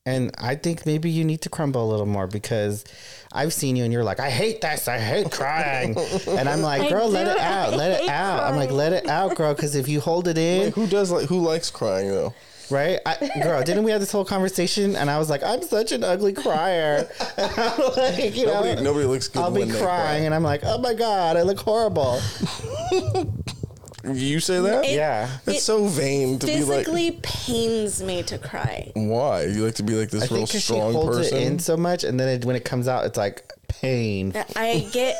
And I think maybe you need to crumble a little more because I've seen you and you're like, I hate this, I hate crying, *laughs* and I'm like, girl, let it out, I let it hate out. I'm like, let it out, girl, because if you hold it in, Like, who does like who likes crying though? Right, I, girl, didn't we have this whole conversation? And I was like, I'm such an ugly crier. And *laughs* I'm like, you know, Nobody, nobody looks good. I'll be when crying, cry. and I'm like, oh my god, I look horrible. You say that? It- Yeah. It's it so vain to be like. physically pains me to cry. Why you like to be like this I real think because she strong holds person? it in so much, and then it, when it comes out, it's like pain. I get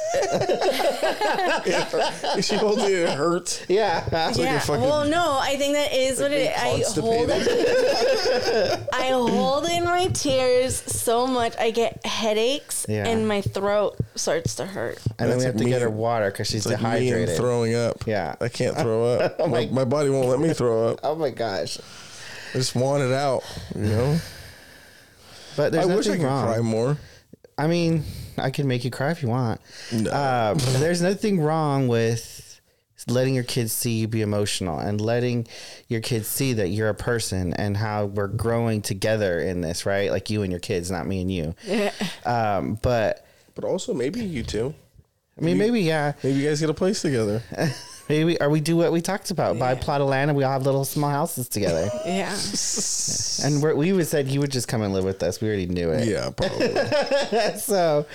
If *laughs* she holds it, it hurts. Yeah. like a yeah. fucking- well, no, I think that is what it. I hold it. *laughs* I hold in my tears so much. I get headaches, Yeah. and my throat starts to hurt. and then we have like to get her water because she's It's like me dehydrated. throwing up. Yeah. I can't throw *laughs* up. Oh my, my- my body won't let me throw up. oh my gosh. I just want it out. You know. But there's I wish I nothing could wrong. cry more. I mean, I can make you cry if you want. No. Um, there's nothing wrong with letting your kids see you be emotional and letting your kids see that you're a person and how we're growing together in this, right? Like you and your kids, not me and you. *laughs* Um, but But also maybe you two. I mean, maybe yeah, Maybe you guys get a place together. *laughs* maybe or we do what we talked about: buy a plot of land and we all have little small houses together. *laughs* Yeah. and we're, we would said you would just come and live with us. We already knew it. yeah, probably. *laughs* so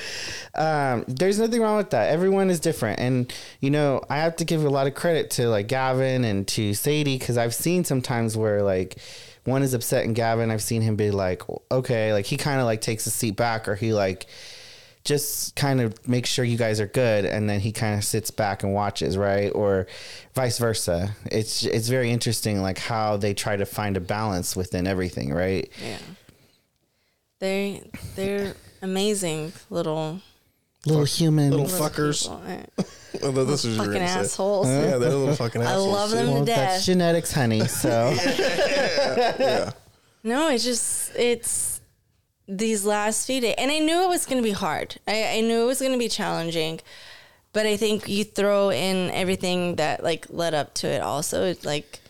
um, there's nothing wrong with that. Everyone is different, and you know I have to give a lot of credit to like Gavin and to Sadie because I've seen sometimes where like one is upset and Gavin, I've seen him be like, okay, like he kind of like takes a seat back or he like just kind of makes sure you guys are good and then he kind of sits back and watches right or vice versa it's it's very interesting like how they try to find a balance within everything right Yeah. They they're amazing little little human little little fuckers. people. *laughs* This was Fucking gonna assholes. Yeah, they're little fucking *laughs* assholes I love too. them to well, death. that's genetics honey so *laughs* Yeah. No, it's just it's these last few days, and I knew it was going to be hard. I, I knew it was going to be challenging, but I think you throw in everything that like led up to it. Also, like,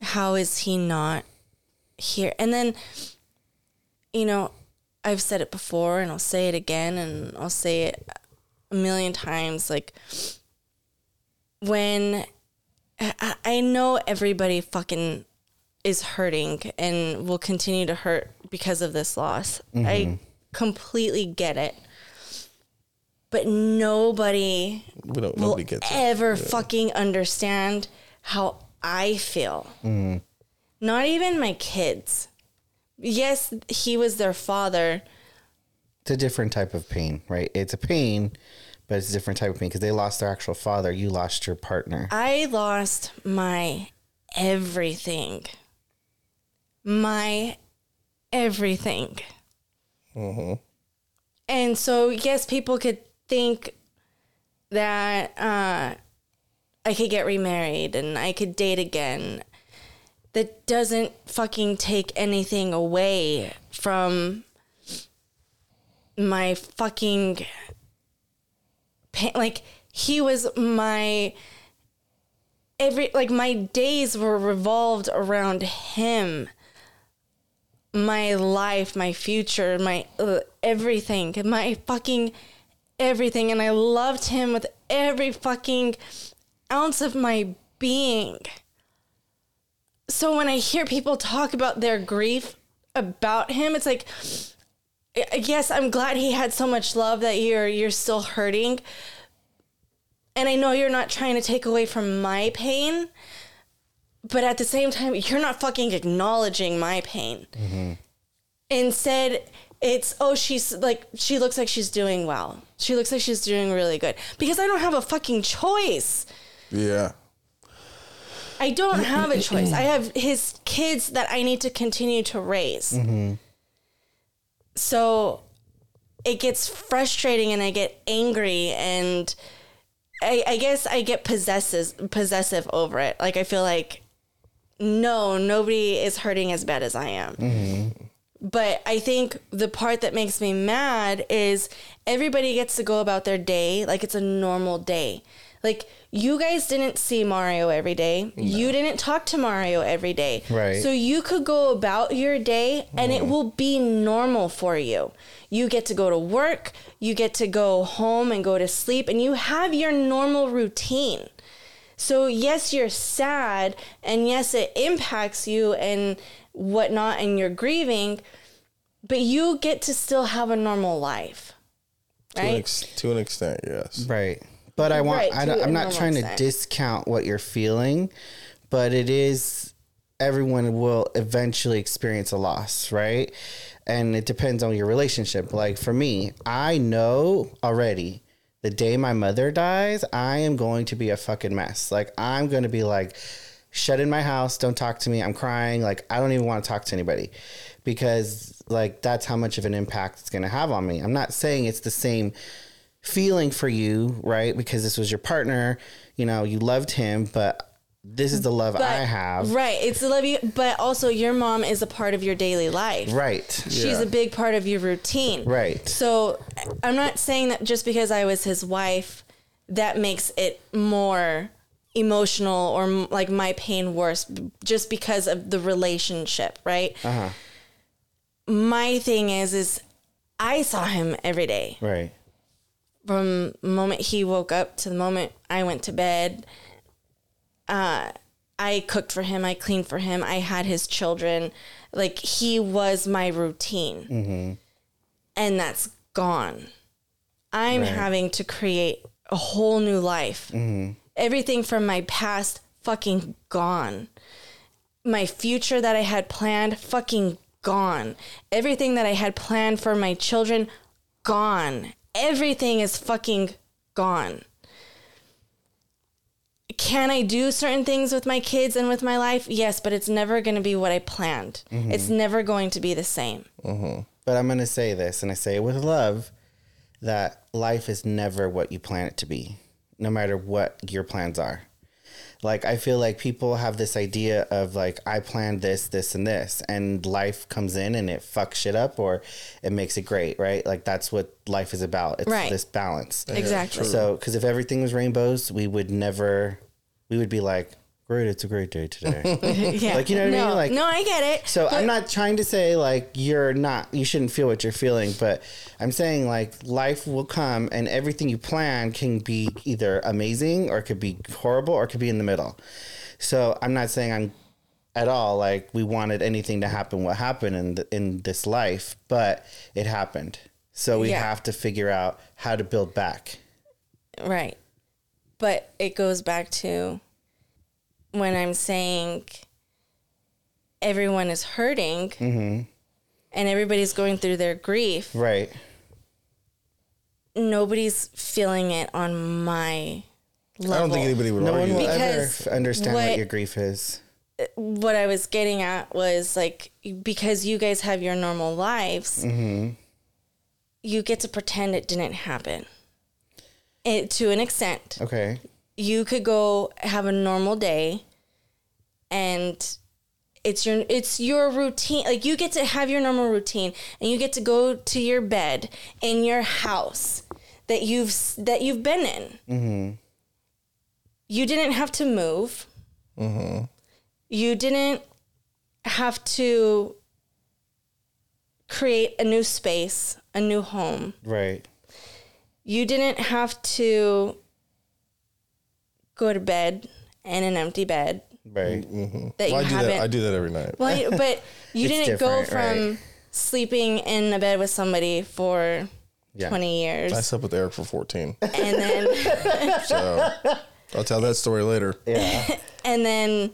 how is he not here? And then, you know, I've said it before, and I'll say it again, and I'll say it a million times. Like when I, I know everybody fucking is hurting and will continue to hurt because of this loss. I mm-hmm. completely get it. But nobody We don't. will Nobody gets it. ever fucking understand how I feel. Mm-hmm. Not even my kids. Yes, he was their father. it's a different type of pain right it's a pain but it's a different type of pain because they lost their actual father you lost your partner I lost my everything. My everything. And so, yes, people could think that uh, I could get remarried and I could date again. That doesn't fucking take anything away from my fucking pain. Like, he was my every like my days were revolved around him my life my future my uh, everything my fucking everything. And i loved him with every fucking ounce of my being. So when i hear people talk about their grief about him it's like yes i'm glad he had so much love that you're you're still hurting. And I know you're not trying to take away from my pain, but at the same time, you're not fucking acknowledging my pain. Mm-hmm. Instead, it's oh she's like she looks like she's doing well. She looks like she's doing really good because I don't have a fucking choice. Yeah. I don't have a choice. I have his kids that I need to continue to raise. Mm-hmm. So it gets frustrating and I get angry and I, I guess I get possesses possessive over it. Like I feel like no, nobody is hurting as bad as I am. Mm-hmm. But I think the part that makes me mad is everybody gets to go about their day like it's a normal day. Like you guys didn't see Mario every day. You didn't talk to Mario every day. Right. So you could go about your day and it mm. will be normal for you. You get to go to work, you get to go home and go to sleep and you have your normal routine. So yes, you're sad, and yes, it impacts you and whatnot, and you're grieving, but you get to still have a normal life, To an, right? ex- to an extent, yes. Right. But I want, Right, I to don't, a I'm not normal trying to discount what you're feeling, but it is, everyone will eventually experience a loss, right? And it depends on your relationship. Like for me, I know already the day my mother dies, I am going to be a fucking mess. Like I'm going to be like, shut in my house, don't talk to me. I'm crying. Like I don't even want to talk to anybody because like that's how much of an impact it's going to have on me. I'm not saying it's the same feeling for you, right? Because this was your partner, you know, you loved him, but this is the love But- I have. Right. It's the love you, but also your mom is a part of your daily life. Right. She's Yeah. a big part of your routine. Right. So I'm not saying that just because I was his wife, that makes it more emotional or m- like my pain worse just because of the relationship, right? Uh-huh. My thing is, is I saw him every day Right. from the moment he woke up to the moment I went to bed. Uh, I cooked for him. I cleaned for him. I had his children. Like he was my routine, and that's gone. I'm having to create a whole new life. Everything from my past fucking gone. My future that I had planned fucking gone. Everything that I had planned for my children gone. Everything is fucking gone. Can I do certain things with my kids and with my life? Yes, but it's never going to be what I planned. Mm-hmm. It's never going to be the same. Mm-hmm. But I'm going to say this, and I say it with love that life is never what you plan it to be, no matter what your plans are. Like, I feel like people have this idea of like, I planned this, this, and this, and life comes in and it fucks shit up or it makes it great, right? Like, that's what life is about. It's Right. this balance. Exactly. So, because if everything was rainbows, we would never, we would be like, great, it's a great day today. *laughs* yeah. Like, you know what I mean? Like- no, I get it. So But- I'm not trying to say like you're not you shouldn't feel what you're feeling, but I'm saying like life will come and everything you plan can be either amazing or it could be horrible or it could be in the middle. So I'm not saying I'm at all like we wanted anything to happen what happened in the, in this life, but it happened. So we Yeah. have to figure out how to build back. Right. But it goes back to when I'm saying everyone is hurting mm-hmm. and everybody's going through their grief, Right. nobody's feeling it on my level. I don't think anybody would No one will that. ever understand what, what- your grief is. what I was getting at was like because you guys have your normal lives, mm-hmm. you get to pretend it didn't happen. It, to an extent, Okay. You could go have a normal day, and it's your it's your routine. Like you get to have your normal routine, and you get to go to your bed in your house that you've that you've been in. Mm-hmm. You didn't have to move. You didn't have to create a new space, a new home. Right. You didn't have to go to bed in an empty bed Right. Mm-hmm. Mm-hmm. that Well, I you do haven't. that. I do that every night. well, you- but *laughs* you didn't go from right. sleeping in a bed with somebody for Yeah. 20 years I slept with Eric for 14. and then *laughs* So I'll tell that story later. Yeah. *laughs* and then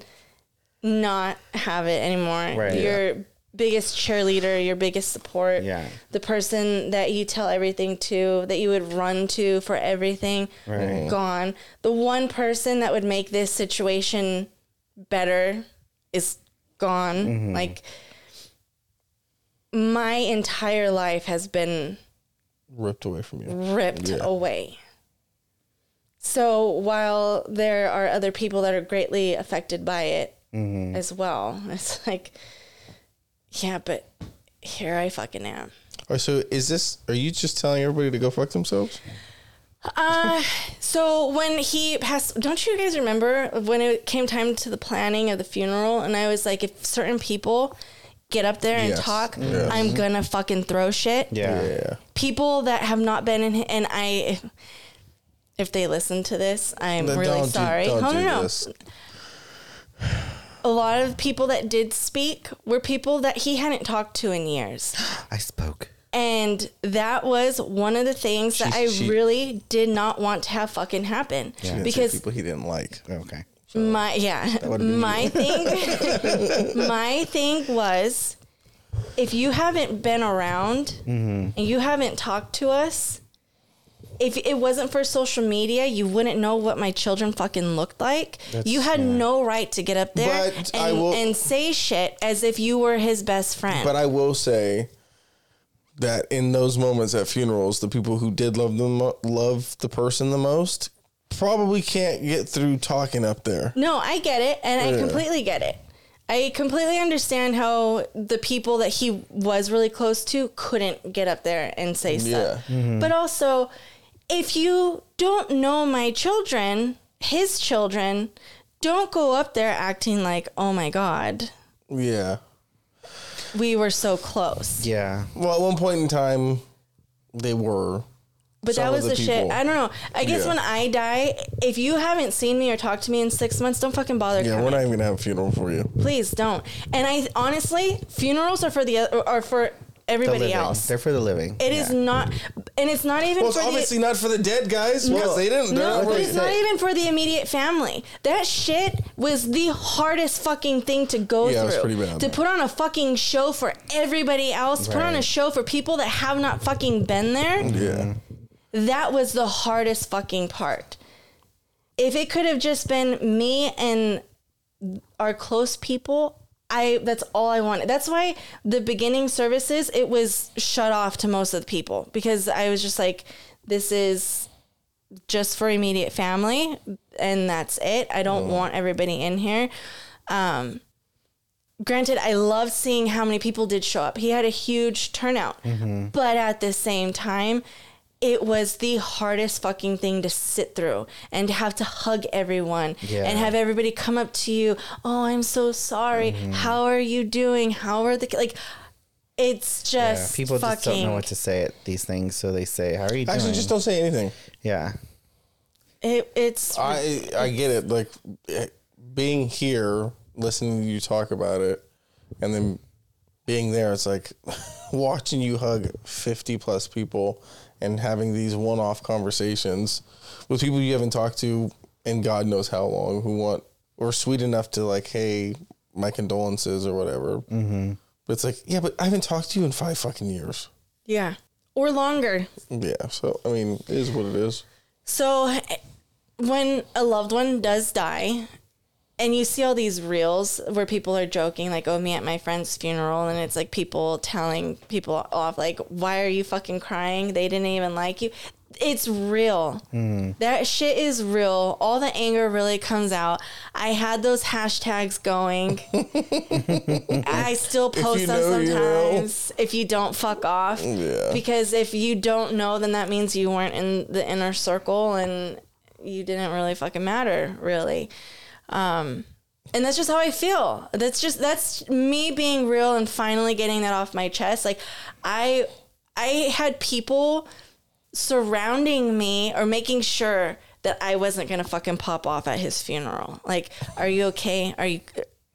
not have it anymore. Right. You're biggest cheerleader, your biggest support. Yeah. The person that you tell everything to, that you would run to for everything, Right. gone. The one person that would make this situation better is gone. Mm-hmm. Like my entire life has been Ripped away from you. ripped Yeah. away. So while there are other people that are greatly affected by it Mm-hmm. as well, *laughs* it's like, yeah, but here I fucking am. All right, so is this? Are you just telling everybody to go fuck themselves? Uh, so when he passed, don't you guys remember when it came time to the planning of the funeral? And I was like, if certain people get up there and Yes. talk, Yes. I'm gonna fucking throw shit. Yeah. Yeah. people that have not been in and I if they listen to this, I'm Then really don't sorry. don't no, do no, no. this. A lot of people that did speak were people that he hadn't talked to in years. *gasps* I spoke. And that was one of the things that I she- really did not want to have fucking happen. She Because people he didn't like. Okay. my yeah, my thing *laughs* my thing was if you haven't been around Mm-hmm. and you haven't talked to us, if it wasn't for social media, you wouldn't know what my children fucking looked like. you had no right to get up there But and, will- and say shit as if you were his best friend. But I will say that in those moments at funerals, the people who did love them love the person the most probably can't get through talking up there. No, I get it, and I completely get it. I completely understand how the people that he was really close to couldn't get up there and say stuff. Yeah. But also, if you don't know my children, his children, don't go up there acting like, "Oh my god, Yeah. we were so close." Yeah. Well, at one point in time, they were. But Some that of was the the, shit. people. I don't know. I guess Yeah. when I die, if you haven't seen me or talked to me in six months, don't fucking bother Yeah, coming. we're not even gonna have a funeral for you. Please don't. And I honestly, funerals are for the are for The everybody living. else. They're for the living. It is Yeah. not, and it's not even Well, it's for obviously the. not for the dead guys because Well, they didn't. No, but it's not even for the immediate family. That shit was the hardest fucking thing to go Yeah, it was through. pretty bad. To put on a fucking show for everybody else, put on a show for people that have not fucking been there. Yeah. That was the hardest fucking part. If it could have just been me and our close people, I that's all I wanted. That's why the beginning services it was shut off to most of the people because I was just like this is just for immediate family and that's it. I don't want everybody in here. Um granted I loved seeing how many people did show up. He had a huge turnout. But at the same time, it was the hardest fucking thing to sit through and to have to hug everyone Yeah. and have everybody come up to you. Oh, I'm so sorry. How are you doing? How are the like? It's Yeah. just People fucking. just don't know what to say at these things, so they say, "How are you doing?" Actually, just don't say anything. Yeah. it, it's I I get it. Like eh, being here, listening to you talk about it, and then being there, it's like *laughs* watching you hug fifty plus people and having these one off conversations with people you haven't talked to in God knows how long who want or sweet enough to like, hey, my condolences or whatever. Mm-hmm. But it's like, yeah, but I haven't talked to you in five fucking years. yeah, or longer. Yeah, so I mean, it is what it is. So when a loved one does die, and you see all these reels where people are joking, like, oh, me at my friend's funeral, and it's like people telling people off, like, why are you fucking crying? They didn't even like you. It's real. Mm. That shit is real. All the anger really comes out. I had those hashtags going. *laughs* I still post them know, you know. sometimes. If you don't fuck off. Yeah. Because if you don't know, then that means you weren't in the inner circle and you didn't really fucking matter, really. Um, and that's just how I feel. That's just that's me being real and finally getting that off my chest. Like I I had people surrounding me or making sure that I wasn't gonna fucking pop off at his funeral. Like, are you okay? Are you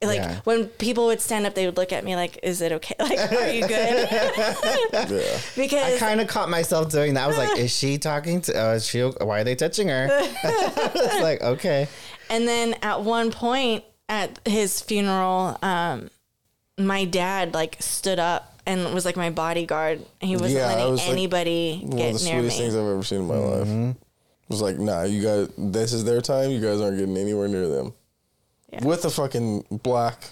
like Yeah. when people would stand up, they would look at me like, "Is it okay? *laughs* Like, are you good?" *laughs* Yeah. *laughs* because I kind of caught myself doing that. I was like, "Is she talking to? Uh, is she? Why are they touching her?" it's like, okay, And then at one point at his funeral, um, my dad like stood up and was like my bodyguard. He wasn't Yeah, I letting was, like, anybody One of get the near sweetest me. things I've ever seen in my life. It was like, nah, you guys, this is their time. You guys aren't getting anywhere near them. Yeah. With a fucking black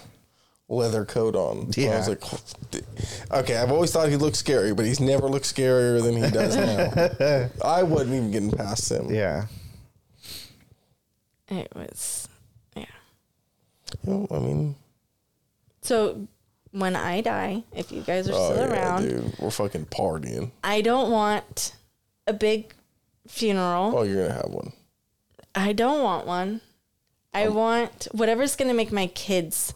leather coat on. Yeah. I was like, okay, I've always thought he looked scary, but he's never looked scarier than he does now. *laughs* I wasn't even getting past him. Yeah. It was, yeah. I mean, So when I die, if you guys are oh still yeah, around, dude, we're fucking partying. I don't want a big funeral. Oh, you're gonna have one. I don't want one. I Um, want whatever's going to make my kids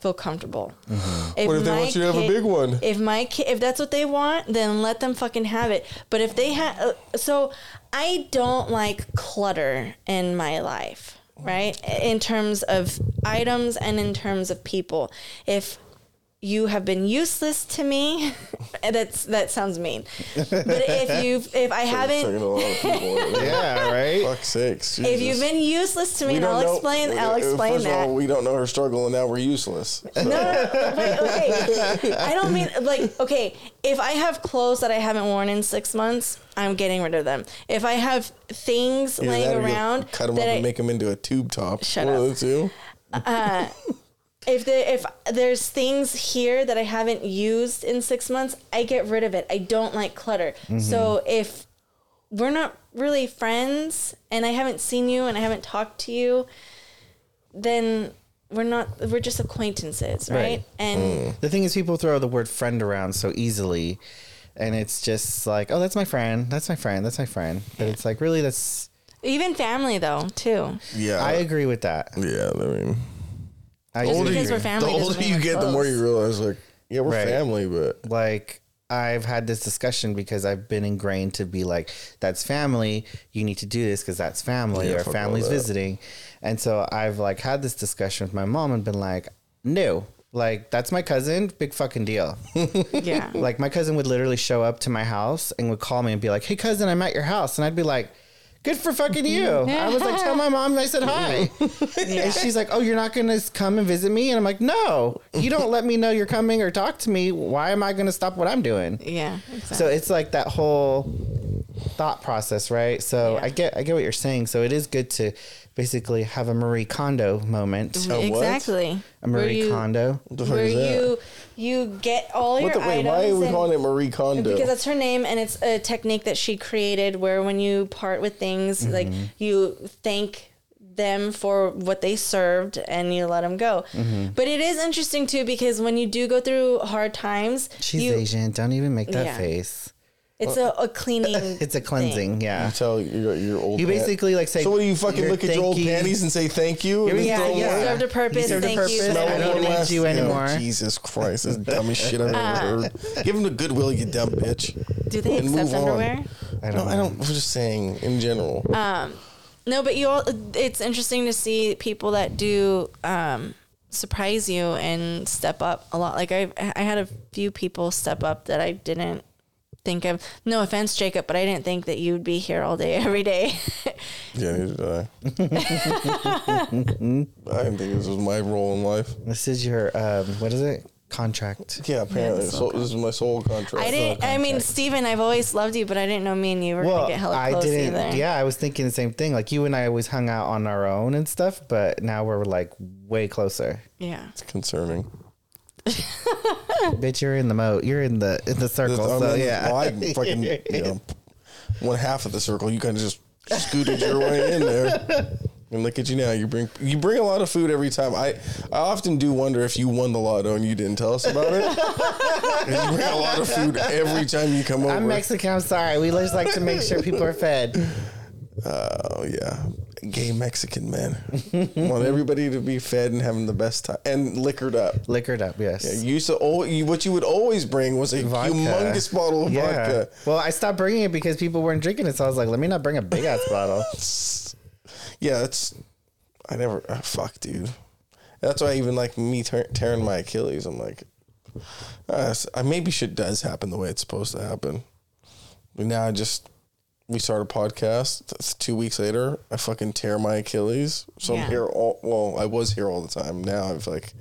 feel comfortable. *sighs* Mm-hmm. What if they want you to have a big one? If my kid, if that's what they want, then let them fucking have it. But if they have, uh, so I don't like clutter in my life, right? In terms of items and in terms of people. If you have been useless to me, *laughs* that's that sounds mean. But if you, *laughs* if I Taking haven't, a lot of people. *laughs* Yeah, right? Fuck sakes. if you've been useless to me, and I'll know- explain. I'll uh, explain First that. of all, we don't know her struggle, and now we're useless. no, no, no, wait, okay. I don't mean like okay. If I have clothes that I haven't worn in six months, I'm getting rid of them. If I have things Either laying that or you'll around cut them up I, and make them into a tube top. Shut One up. of the two. If the if there's things here that I haven't used in six months, I get rid of it. I don't like clutter. Mm-hmm. So if we're not really friends and I haven't seen you and I haven't talked to you, then we're not we're just acquaintances, right? Right. And Mm. The thing is, people throw the word friend around so easily, and it's just like, oh, that's my friend, that's my friend, that's my friend. But it's like, really, that's. even family though, too. Yeah. I agree with that. yeah, I mean, I Just do because agree. we're family the doesn't older mean you we're get, the more close. you realize, like, yeah, we're Right. family, but like I've had this discussion because I've been ingrained to be like, that's family. You need to do this because that's family Yeah, or fuck all family's that. visiting. And so I've like had this discussion with my mom and been like, no, like that's my cousin. Big fucking deal. *laughs* Yeah. like my cousin would literally show up to my house and would call me and be like, hey cousin, I'm at your house. And I'd be like, good for fucking you. I was like, tell my mom I said hi. And she's like, oh, you're not going to come and visit me? And I'm like, no, you don't let me know you're coming or talk to me. Why am I going to stop what I'm doing? Yeah. Exactly. So it's like that whole thought process, right? So Yeah. I get I get what you're saying. So it is good to basically have a Marie Kondo moment. A what? exactly. A Where Marie you- Kondo. the fuck Where is that? you you get all your what the, wait, items. why are we and- calling it Marie Kondo? because that's her name and it's a technique that she created where when you part with things like Mm-hmm. you thank them for what they served and you let them go Mm-hmm. but it is interesting too because when you do go through hard times She's you, Asian. Don't even make that Yeah. face. It's a, a cleaning *laughs* It's a cleansing. thing. Yeah. you tell your, your old You pan- basically like say. So what do you fucking you're look at your old thanking- panties and say thank you? And Yeah, then yeah throw 'em you away? served a purpose served a thank you purpose. for I don't need last- you know, anymore. Jesus Christ, that's the dumbest shit I've ever Uh, heard. Give him the goodwill, you dumb bitch. do they And accept move on. underwear I No, don't. I know. don't. I'm just saying in general. No, but you all, it's interesting to see people that do um, surprise you and step up a lot. Like I, I had a few people step up that I didn't think of. No offense, Jacob, but I didn't think that you would be here all day, *laughs* every day. yeah, neither did I. *laughs* I didn't think this was my role in life. This is your um, what is it? Contract. Yeah, apparently. Yeah, so, this is my soul contract. I didn't. I mean, contract. Steven, I've always loved you, but I didn't know me and you were Well, gonna get hella I close didn't. either. Yeah, I was thinking the same thing. Like you and I always hung out on our own and stuff, but now we're like way closer. Yeah. It's concerning. *laughs* Bitch, you're in the moat. You're in the in the circle. I so yeah. well, I fucking you *laughs* know, one half of the circle. You kind of just scooted your way in there. And look at you now. You bring you bring a lot of food every time. I I often do wonder if you won the lotto and you didn't tell us about it. *laughs* you bring a lot of food every time you come over. I'm Mexican. I'm sorry. We just like to make sure people are fed. Oh yeah, gay Mexican man. Want everybody to be fed and having the best time and liquored up. Liquored up, yes. You used to al- you, what you would always bring was a Vodka. humongous bottle of yeah. vodka. Well, I stopped bringing it because people weren't drinking it, so I was like, let me not bring a big ass *laughs* bottle. Yeah, it's. I never. ah, fuck, dude. That's why even like me tear, tearing my Achilles, I'm like, uh, I maybe shit does happen the way it's supposed to happen. But now I just we start a podcast. Th- Two weeks later, I fucking tear my Achilles. So Yeah. I'm here all. Well, I was here all the time. Now I'm like,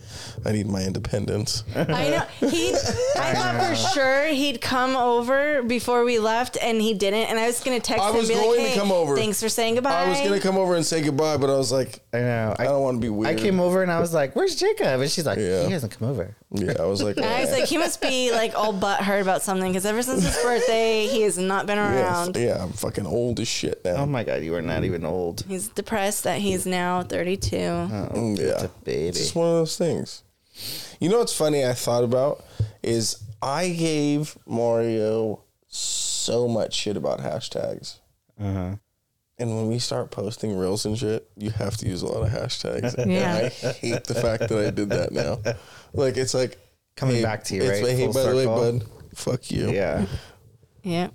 I need my independence. I know he. *laughs* I thought for sure he'd come over before we left, and he didn't. And I was gonna text I him was and be going like, to come over. thanks for saying goodbye." I was gonna come over and say goodbye, but I was like, I know. I don't want to be weird. I came over and I was like, "Where's Jacob?" And she's like, Yeah. "He hasn't come over." Yeah, I was like, And *laughs* I was like, he must be like all butthurt about something because ever since his birthday, he has not been yes, around. yeah, I'm fucking old as shit now. Oh my god, you are not even old. He's depressed that he's now 32. Mm, yeah, a baby. It's just one of those things. You know what's funny? I thought about is I gave Mario so much shit about hashtags. Uh-huh. And when we start posting reels and shit, you have to use a lot of hashtags. *laughs* And Yeah. I hate the fact that I did that now. *laughs* Like it's like Coming hey, back to you, it's right? like, hey, Full by the way, bud, fuck you. Yeah. Yeah.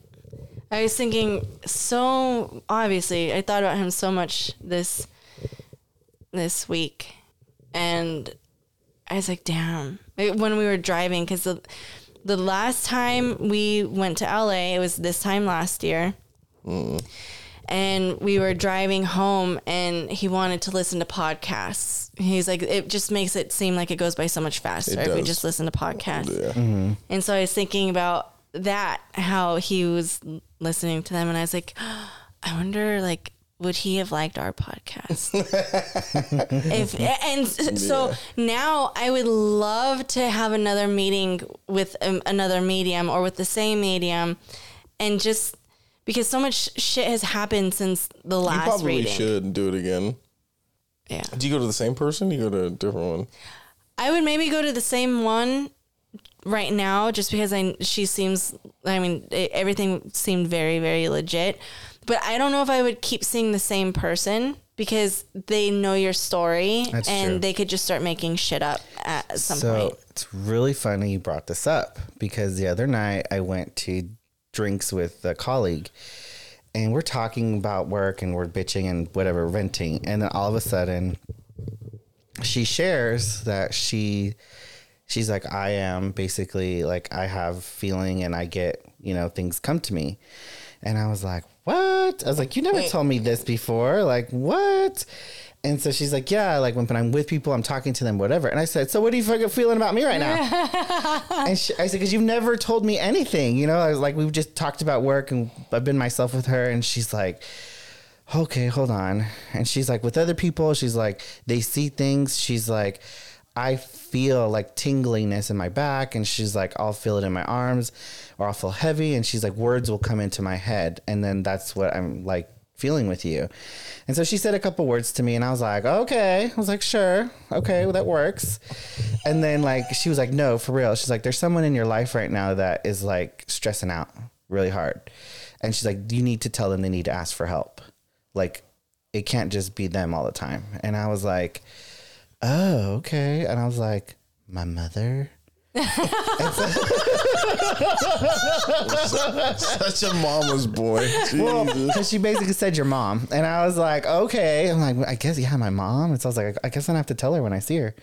I was thinking so obviously I thought about him so much this this week. And I was like damn. It- when we were driving cuz the the last time we went to LA it was this time last year. Mm. And we were driving home and he wanted to listen to podcasts. He's like it just makes it seem like it goes by so much faster if we just listen to podcasts. Yeah. Mm-hmm. and so I was thinking about that, how he was listening to them, and I was like, *gasps* I wonder, like, would he have liked our podcast? *laughs* if and so now I would love to have another meeting with um, another medium or with the same medium, and just because so much shit has happened since the You last probably reading. should do it again. Yeah, Do you go to the same person? You go to a different one. I would maybe go to the same one right now just because I she seems I mean it, everything seemed very very legit but I don't know if I would keep seeing the same person because they know your story That's and true. they could just start making shit up at some point. so point. it's really funny you brought this up because the other night I went to drinks with a colleague and we're talking about work and we're bitching and whatever, venting. And then all of a sudden she shares that she she's like, I am basically like I have feeling and I get, you know, things come to me. And I was like, What? I was like, You never told me this before. Like, what? And so she's like, Yeah, like when, when I'm with people, I'm talking to them, whatever. And I said, So what are you fucking feeling about me right now? *laughs* and she, I said, Because you've never told me anything. You know, I was like, We've just talked about work and I've been myself with her. And she's like, okay, hold on. And she's like, with other people, she's like, they see things. She's like, I feel like tingliness in my back. And she's like, I'll feel it in my arms or I'll feel heavy. And she's like, words will come into my head. And then that's what I'm like feeling with you. And so she said a couple words to me and I was like, okay. I was like, sure. Okay, well, that works. And then like, she was like, no, for real. She's like, there's someone in your life right now that is like stressing out really hard. And she's like, you need to tell them they need to ask for help like it can't just be them all the time and i was like oh okay and i was like my mother Such a mama's boy. well because she basically said your mom and i was like okay i'm like i guess yeah my mom and so i was like i guess i have to tell her when i see her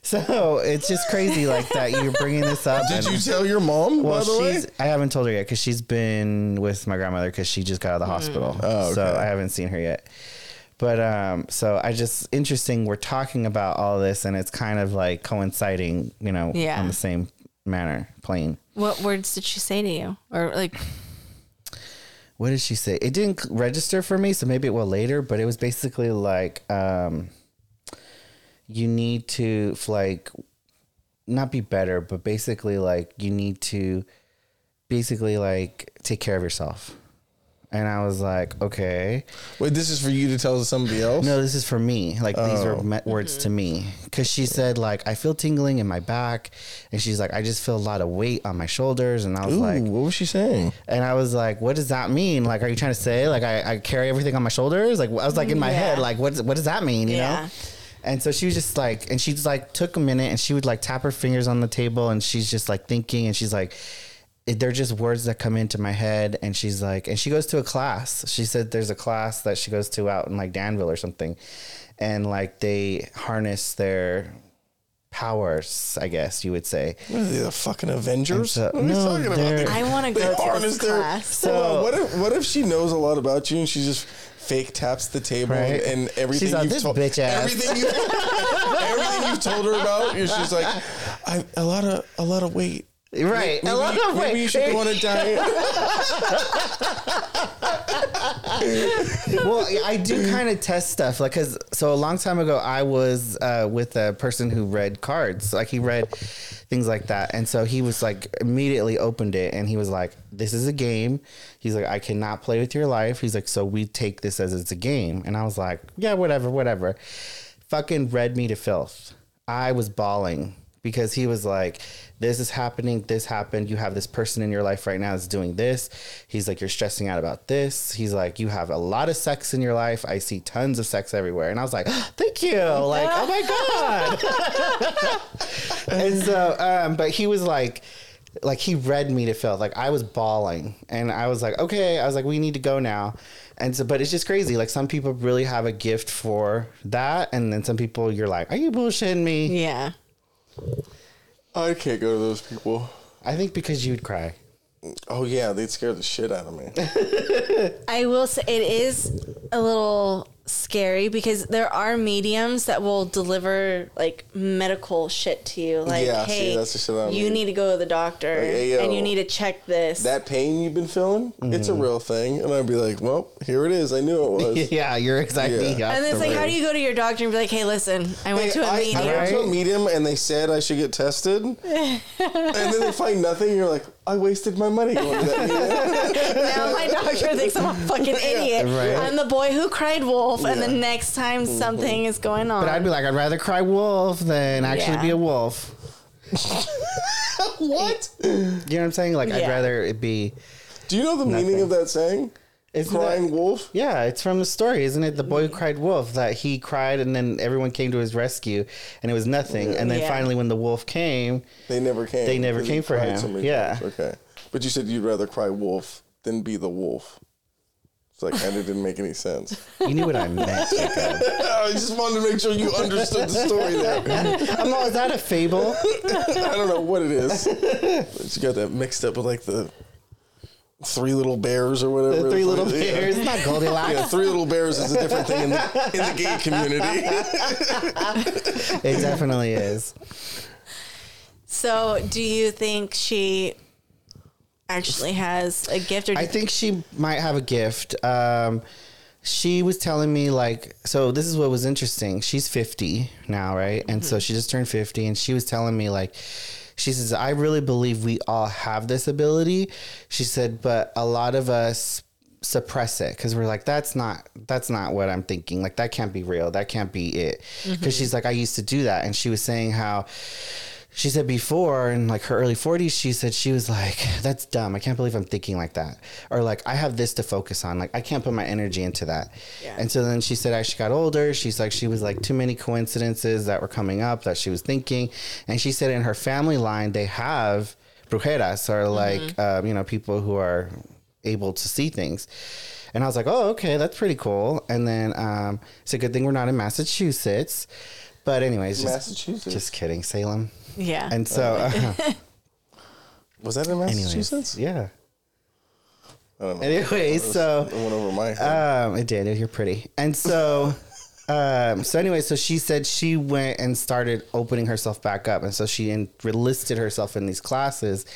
so it's just crazy like that you're bringing this up Did and- you tell your mom, well, by the way? she's. I haven't told her yet because she's been with my grandmother because she just got out of the mm. hospital. Oh, So. I haven't seen her yet. But um, so I just interesting. We're talking about all this, and it's kind of like coinciding, you know, Yeah. on the same manner, plane. What words did she say to you? Or like What did she say? It didn't register for me, so maybe it will later. But it was basically like, um, you need to like not be better, but basically like you need to basically like take care of yourself. And I was like, okay. Wait, this is for you to tell somebody else? No, this is for me. Like these Oh. are me- words to me. Mm-hmm. Cause she said like I feel tingling in my back, and she's like I just feel a lot of weight on my shoulders, and I was Ooh, like, what was she saying? and I was like, what does that mean? Like, are you trying to say like I, I carry everything on my shoulders? Like I was like in my mm, Yeah. head, like what what does that mean? You Yeah. know? And so she was just like, and she's like took a minute, and she would like tap her fingers on the table, and she's just like thinking, and she's like. It- They're just words that come into my head, and she's like, and she goes to a class. She said there's a class that she goes to out in like Danville or something, and like they harness their powers, I guess you would say. What are they, the fucking Avengers? so- what are we no, talking they're- about? I want to go to harness this their- class. Hold So- what if what if she knows a lot about you and she just fake taps the table Right. and everything She's like, you've "This told bitch ass." everything you *laughs* everything you've told her about, you're just like I, a lot of a lot of weight. Right. Maybe, a lot of maybe you should go on a diet. well, I do kind of test stuff, like, cause so a long time ago, I was uh, with a person who read cards, like he read things like that, and so he was like immediately opened it, and he was like, "This is a game." He's like, "I cannot play with your life." He's like, "So we take this as it's a game," and I was like, "Yeah, whatever, whatever." Fucking read me to filth. I was bawling because he was like, This is happening. This happened. You have this person in your life right now that's doing this. He's like, You're stressing out about this. He's like, You have a lot of sex in your life. I see tons of sex everywhere. And I was like, Thank you. Like, oh my God. *laughs* and so, um, but he was like, like he read me to filth. Like I was bawling, and I was like, okay. I was like, we need to go now. And so, but it's just crazy. Like some people really have a gift for that, and then some people you're like, are you bullshitting me? Yeah. I can't go to those people. I think because you'd cry. Oh yeah, they'd scare the shit out of me. *laughs* I will say it is a little scary because there are mediums that will deliver like medical shit to you. Like, Yeah, see, hey, that's the shit you need. need to go to the doctor Like, hey, yo, and you need to check this. that pain you've been feeling, it's a mm-hmm. real thing. And I'd be like, well, here it is. I knew it was. *laughs* yeah, you're exactly. Yeah. and it's like, how do you go to your doctor and be like, hey, listen, I went to a I, medium. I went to a medium and they said I should get tested. *laughs* and then they find nothing. You're like, I wasted my money going to that *laughs* now my doctor thinks I'm a fucking idiot. Right. I'm the boy who cried wolf, and the next time mm-hmm. something is going on. But I'd be like, I'd rather cry wolf than actually Yeah. be a wolf. *laughs* what? You know what I'm saying? Like, I'd Yeah. rather it be. Do you know the meaning of that saying? Isn't Crying that- wolf? Yeah, it's from the story, isn't it? The boy who cried wolf. That he cried, and then everyone came to his rescue, and it was nothing. And then Yeah. finally, when the wolf came, They never came. They never came for him. so many Yeah. times. Okay. But you said you'd rather cry wolf than be the wolf. So that kind of didn't make any sense. you knew what I meant. *laughs* I just wanted to make sure you understood the story there. *laughs* I'm all, is that a fable? *laughs* I don't know what it is. But you got that mixed up with like the three little bears or whatever. The three little Yeah. bears. It's not Goldilocks. Yeah, three little bears is a different thing in the, in the gay community. *laughs* It definitely is. so, do you think she actually has a gift, or do I think she might have a gift. Um, she was telling me like, so this is what was interesting. She's 50 now, right? And so she just turned 50, and she was telling me like, she says, I really believe we all have this ability. She said, but a lot of us suppress it because we're like that's not that's not what i'm thinking. Like that can't be real. That can't be it. Because mm-hmm. she's like i used to do that. And she was saying how she said before in like her early 40s she said she was like *sighs* that's dumb. I can't believe i'm thinking like that. Or like i have this to focus on. Like i can't put my energy into that. Yeah. and so then she said as she got older she's like she was like too many coincidences that were coming up that she was thinking. And she said in her family line they have brujeras or like um, you know people who are able to see things. And i was like oh okay that's pretty cool. And then um, it's a good thing we're not in massachusetts. But anyways just, Massachusetts. just kidding salem yeah? and so, uh, *laughs* Was that in anyways, Massachusetts? yeah. I don't know. Anyways, so It went over my head. um, it did. You're pretty, and so, *laughs* um, so anyway, so she said she went and started opening herself back up, and so she enlisted herself in these classes,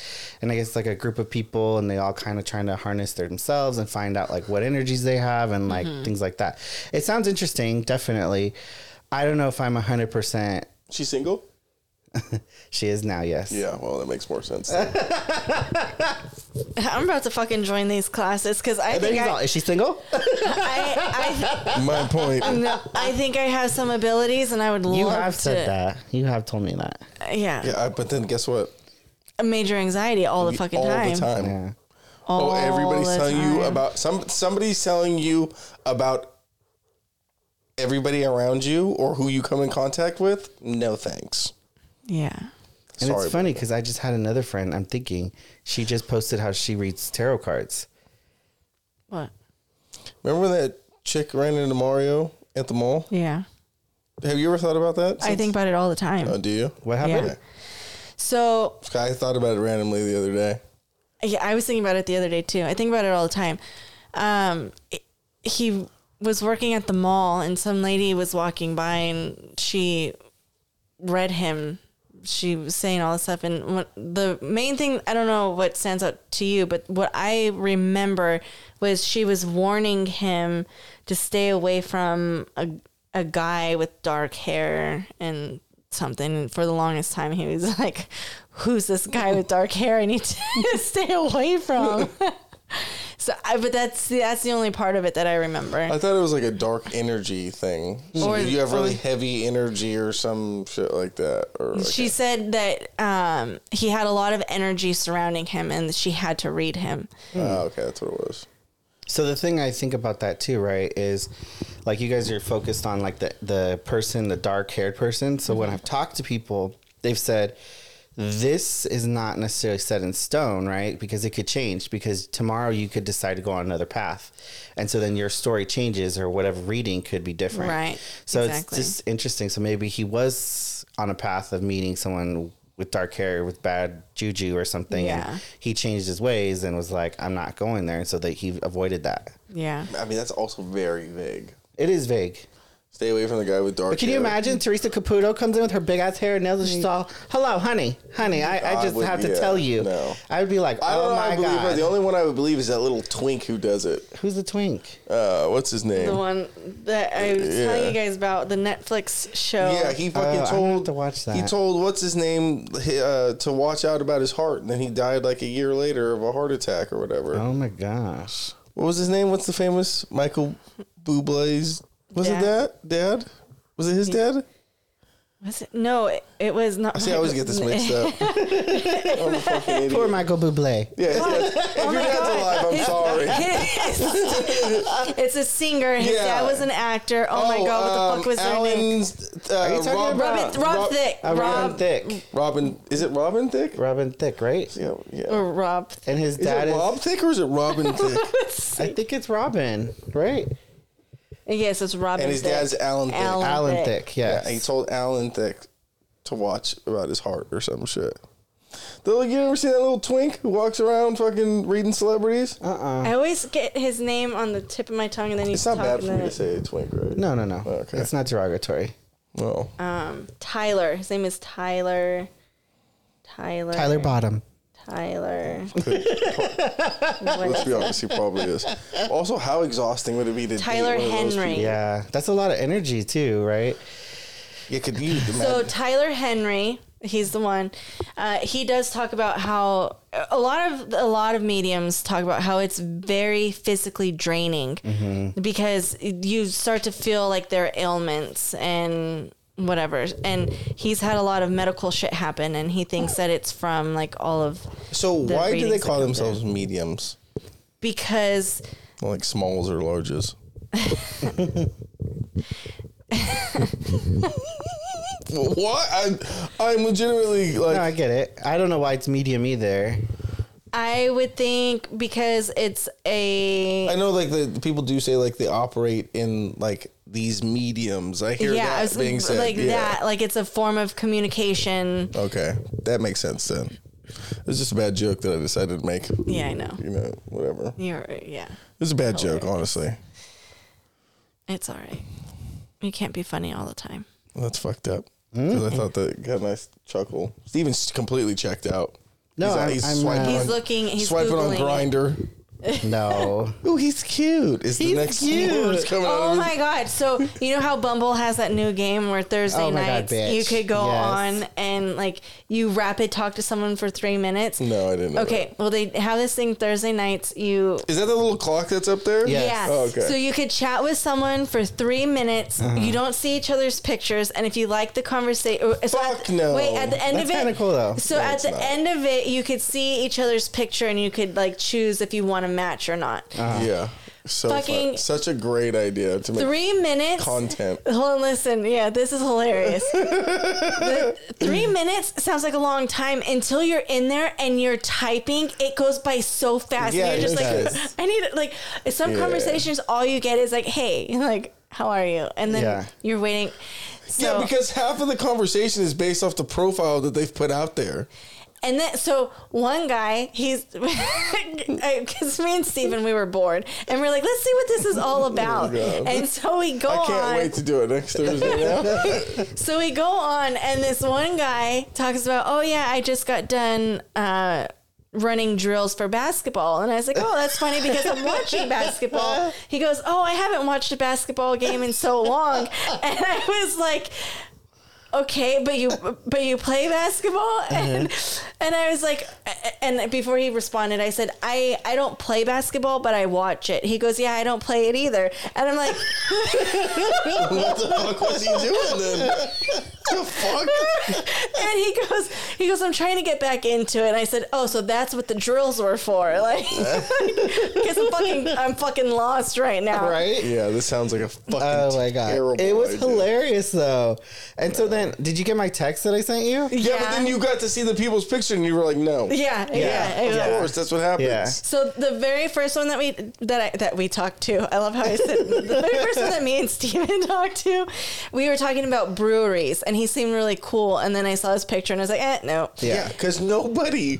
and I guess like a group of people, and they all kind of trying to harness their themselves and find out like what energies they have and like things like that. It sounds interesting, definitely. I don't know if I'm hundred percent. She's single? *laughs* She is now, yes. Yeah, well, that makes more sense. then. *laughs* I'm about to fucking join these classes because I And then think he's all, I, is she single? *laughs* I, my point. I, no, I think I have some abilities, and I would You love have to. said that. You have told me that. Yeah, Yeah, I- but then guess what? A major anxiety all the fucking time. All time. the time. Yeah. All Oh, everybody's the telling you time. about some. Somebody's telling you about everybody around you or who you come in contact with. No thanks. Yeah. And Sorry, it's funny because I just had another friend. I'm thinking she just posted how she reads tarot cards. What? Remember that chick ran into Mario at the mall? Yeah. Have you ever thought about that? I think about it all the time. Oh, do you? What happened? Yeah. So I thought about it randomly the other day. yeah, I was thinking about it the other day too. I think about it all the time. Um, it- he was working at the mall, and some lady was walking by, and she read him. She was saying all this stuff, and what, the main thing I don't know what stands out to you, but what I remember was she was warning him to stay away from a a guy with dark hair and something. And for the longest time, he was *laughs* like, "Who's this guy with dark hair? I need to *laughs* stay away from." *laughs* so, I, but that's that's the only part of it that I remember. I thought it was like a dark energy thing. So Or- you have really or- heavy energy or some shit like that. Or like she said that um, he had a lot of energy surrounding him, and she had to read him. Oh, okay, that's what it was. So the thing I think about that too, right, is like you guys are focused on like the the person, the dark haired person. So when I've talked to people, they've said this is not necessarily set in stone, right? Because it could change. Because tomorrow you could decide to go on another path, and so then your story changes, or whatever reading could be different. Right, So exactly. it's just interesting. So maybe he was on a path of meeting someone with dark hair with bad juju or something, Yeah. and he changed his ways and was like, "I'm not going there," and so that he avoided that. Yeah. I mean, that's also very vague. It is vague. Stay away from the guy with dark. But can you hair. imagine Teresa Caputo comes in with her big ass hair and nails and she's all, hello, honey, honey, I, I I just would- have to yeah, tell you. no. I would be like, I don't oh know. my I believe her. God. The only one I would believe is that little twink who does it. Who's the twink? Uh, what's his name? The one that I was telling you guys about the Netflix show. Yeah, he fucking Oh, told have to watch that. He told what's his name uh, to watch out about his heart, and then he died like a year later of a heart attack or whatever. Oh my gosh. What was his name? What's the famous Michael Bublé's? Was it Dad. that dad? Was it his dad? Was it? No, it, it was not. See, I always get this mixed up. *laughs* I'm a fucking idiot. Poor Michael Bublé. Yeah, if, if Oh your my dad's God. alive, I'm sorry. *laughs* it's a singer. His Yeah. dad was an actor. Oh, my god, what the fuck was their name? Alan's, uh, Are you talking Rob, about- Robin, Rob, Thicke. Uh, Robin Rob, Thicke. Robin, is it Robin Thicke? Robin Thicke, right? Yeah, yeah. or Rob. And his Is dad it is. Rob Thicke or is it Robin *laughs* Thicke? I think it's Robin, right? Yes, it's Robin. and his Thicke. dad's Alan Thicke. Alan Alan Thicke. Thicke, Yeah, yes. and he told Alan Thicke to watch about his heart or some shit. The, you ever see that little twink who walks around fucking reading celebrities? Uh-uh. I always get his name on the tip of my tongue, and then he's It's not bad for me to say twink, right? No, no, no. Okay. It's not derogatory. Well, Um, Tyler. His name is Tyler. Tyler. Tyler Bottom. Tyler. Let's be honest, he probably is. Also, how exhausting would it be to Tyler date one of those Henry. people? Yeah, that's a lot of energy too, right? Yeah, could you imagine? So Tyler Henry, he's the one. Uh, he does talk about how a lot of a lot of mediums talk about how it's very physically draining because you start to feel like there are ailments and whatever. And he's had a lot of medical shit happen, and he thinks that it's from like all of so the why do they call come themselves mediums? because Like smalls or larges? *laughs* what? I'm, I'm legitimately like. No, I get it. I don't know why it's medium either. I would think because it's a I know, like the, the people do say like they operate in like these mediums. I hear yeah, that I was being said. like yeah. that, like it's a form of communication. Okay, that makes sense then. It was just a bad joke that I decided to make. Yeah, I know. You know, whatever. You're yeah. was a bad joke, honestly. It's all right. You can't be funny all the time. That's fucked up. Because I thought that got a nice chuckle. Steven's completely checked out. No, he's, I'm- he's I'm, swiping uh, He's looking. He's swiping on Googling it. Grindr. No. *laughs* Oh, he's cute. Is the He's next cute. words coming out Oh of my god! So you know how Bumble has that new game where Thursday Oh my God, nights bitch. you could go Yes. on and like you rapid talk to someone for three minutes. No, I didn't. Know Okay, well they have this thing Thursday nights. You Is that the little clock that's up there? Yes. Yeah. Oh, okay. So you could chat with someone for three minutes. Uh-huh. You don't see each other's pictures, and if you like the conversation, so Fuck the, no. Wait, at the end That's of it, kinda cool, though. So No, at it's the not. end of it, you could see each other's picture, and you could like choose if you want to match or not. Uh-huh. Yeah. So Fucking- fun. Such a great idea to make Three minutes. content. Hold on, listen. Yeah, this is hilarious. *laughs* The- three minutes sounds like a long time until you're in there and you're typing. It goes by so fast. Yeah, and you're it just like, does. I need like some Yeah. conversations. All you get is like, hey, like, how are you? And then Yeah. you're waiting. So, yeah, because half of the conversation is based off the profile that they've put out there. And then, so one guy, he's *laughs* because me and Steven, we were bored, and we're like, let's see what this is all *laughs* about. God. and so we go I can't on. wait to do it next Thursday now. *laughs* So we go on, and this one guy talks about, oh yeah, I just got done uh, running drills for basketball, and I was like, oh, that's funny because I'm watching basketball. He goes, oh, I haven't watched a basketball game in so long, and I was like. Okay, but you but you play basketball uh-huh. and and I was like and before he responded I said I I don't play basketball but I watch it. He goes, "Yeah, I don't play it either." And I'm like, *laughs* what the fuck was he doing then? the fuck? and he goes, he goes, I'm trying to get back into it. And I said, oh, so that's what the drills were for, *laughs* like, because I'm fucking, I'm fucking lost right now. right? Yeah, this sounds like a fucking Oh my god, terrible it was idea. hilarious though. And so then, did you get my text that I sent you? Yeah, but then you got to see the people's picture and you were like, no. yeah, yeah, Yeah, Of was- course, that's what happens. Yeah. So the very first one that we that I that we talked to, I love how I said the *laughs* very first one that me and Steven *laughs* talked to, we were talking about breweries, and he seemed really cool. And then I saw his picture, and I was like, eh, no. Yeah, because nobody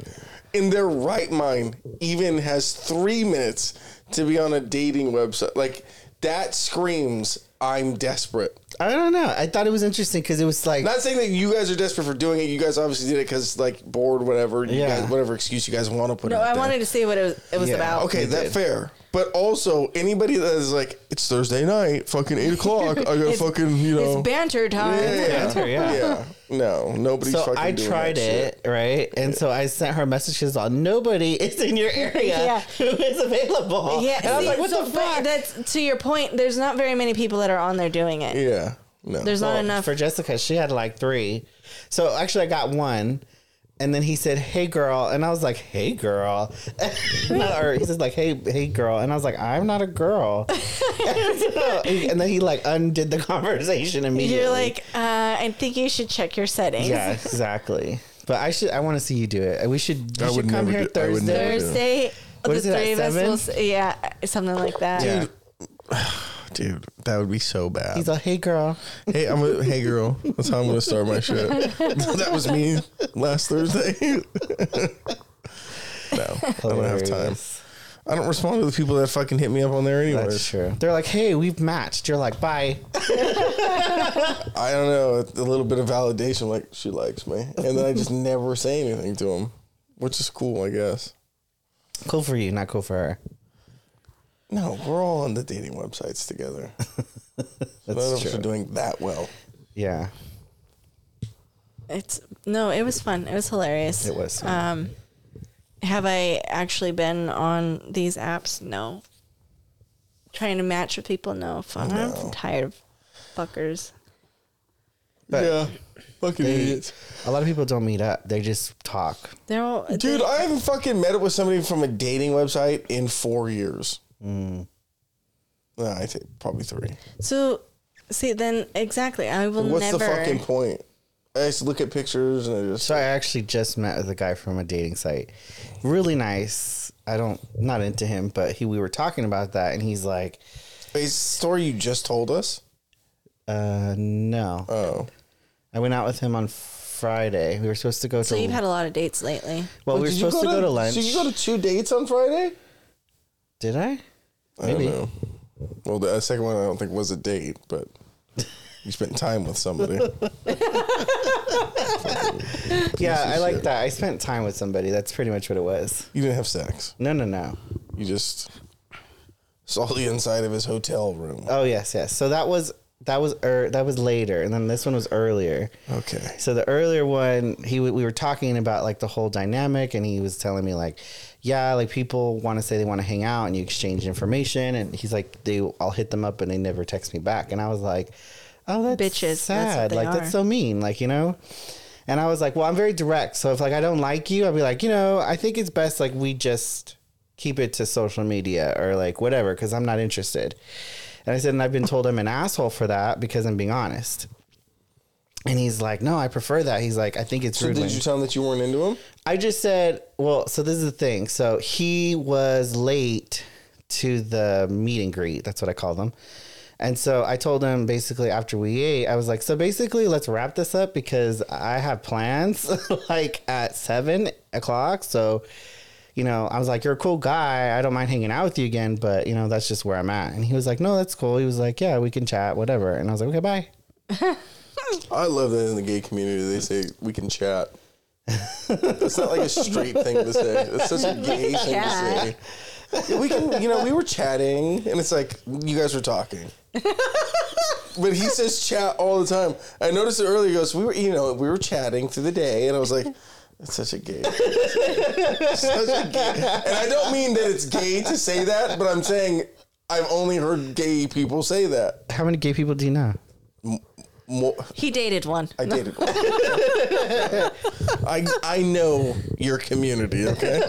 in their right mind even has three minutes to be on a dating website. Like, that screams, I'm desperate. I don't know. I thought it was interesting because it was like, Not saying that you guys are desperate for doing it. You guys obviously did it because, like, bored, whatever. You Yeah. guys, whatever excuse you guys want to put No, out I there. wanted to see what it was, it was Yeah. about. Okay, that fair. But also, anybody that is like, it's Thursday night, fucking 8 o'clock, I gotta *laughs* It's- fucking, you know. It's banter time. yeah, banter, yeah. yeah. No, nobody's so fucking I doing tried that it, shit. right? And so I sent her messages on nobody is in your *laughs* area Yeah. who is available. Yeah, and I was see, like, what so, the but fuck? That's to your point. There's not very many people that are on there doing it. Yeah. No. There's not enough. for Jessica. She had like three. So actually, I got one. And then he said, "Hey, girl," and I was like, "Hey, girl," *laughs* or he says like, "Hey, hey, girl," and I was like, "I'm not a girl." *laughs* and then he like undid the *laughs* conversation immediately. You're like, uh, I think you should check your settings. yeah, exactly. But I should. I want to see you do it. We should. You I should would come here do- I would Thursday. do Thursday, What the is it, at three of seven? will. Yeah, something like that. Yeah. Dude, that would be so bad. He's like, "Hey, girl." hey, I'm a hey girl. That's how I'm gonna start my shit. *laughs* that was me last Thursday. *laughs* no, I don't have time. I don't respond to the people that fucking hit me up on there anyways. That's true. They're like, "Hey, we've matched." You're like, "Bye." *laughs* I don't know. A little bit of validation, like she likes me, and then I just never say anything to them, which is cool, I guess. Cool for you, not cool for her. No, we're all on the dating websites together. *laughs* None of us true. are doing that well. Yeah, It's no, it was fun. It was hilarious. it was. Um, have I actually been on these apps? No. Trying to match with people? No. Fun. No. I'm tired of fuckers. But yeah, fucking they- idiots. a lot of people don't meet up; they just talk. They're all Dude, they- I haven't fucking met up with somebody from a dating website in four years. No, I think probably three. so see then exactly. I will What's never. the fucking point? I just look at pictures and I just So I actually just met with a guy from a dating site. Really nice. I don't not into him, but he we were talking about that, and he's like, Wait, is the story you just told us. "Uh, no." Oh, I went out with him on Friday. We were supposed to go So to. So you've had a lot of dates lately. well, we were Did you supposed to go to lunch. So you go to two dates on Friday? Did I? I Maybe. don't know. Well, the second one I don't think was a date, but you spent time with somebody. *laughs* Yeah, I like that. I spent time with somebody. That's pretty much what it was. You didn't have sex. No, no, no. You just saw the inside of his hotel room. Oh yes, yes. So that was that was er, that was later, and then this one was earlier. Okay. So the earlier one, he w- we were talking about like the whole dynamic, and he was telling me like, yeah, like people want to say they want to hang out, and you exchange information, and he's like, they, I'll hit them up, and they never text me back, and I was like, oh, that's Bitches, that's sad, they like are. that's so mean, like you know. And I was like, well, I'm very direct, so if like I don't like you, I'd be like, you know, I think it's best like we just keep it to social media or like whatever, because I'm not interested. And I said, and I've been told I'm an asshole for that because I'm being honest. And he's like, no, I prefer that. He's like, I think it's really So rude. did when- you tell him that you weren't into him? I just said, well, so this is the thing. So he was late to the meet and greet. That's what I call them. And so I told him basically after we ate, I was like, so basically let's wrap this up because I have plans *laughs* like at seven o'clock. So, you know, I was like, you're a cool guy. I don't mind hanging out with you again, but you know, that's just where I'm at. And he was like, no, that's cool. He was like, yeah, we can chat, whatever. And I was like, okay, bye. *laughs* I love that in the gay community they say we can chat. That's not like a straight thing to say. It's such a gay thing to say. We can, you know, we were chatting, and it's like you guys were talking. but he says chat all the time. I noticed it earlier. He goes, we were, you know, we were chatting through the day, and I was like, that's such a gay. such a gay. And I don't mean that it's gay to say that, but I'm saying I've only heard gay people say that. How many gay people do you know? More, He dated one. I dated one. *laughs* I I know your community, okay?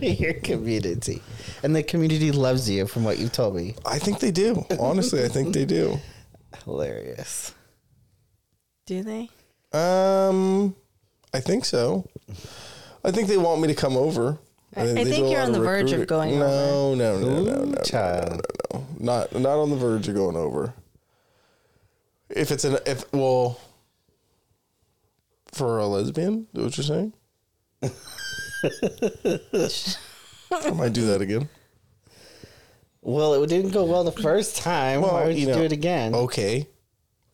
*laughs* Your community. And the community loves you from what you've told me. I think they do. Honestly, I think they do. Hilarious. Do they? Um, I think so. I think they want me to come over. I- I think you're on the verge of recruiting. going no, No, no, no, no, no, child. no, no. Not not on the verge of going over. If it's an if well for a lesbian, is what you're saying? I might do that again. Well, it didn't go well the first time. Well, Why would you you, know, do it again? Okay.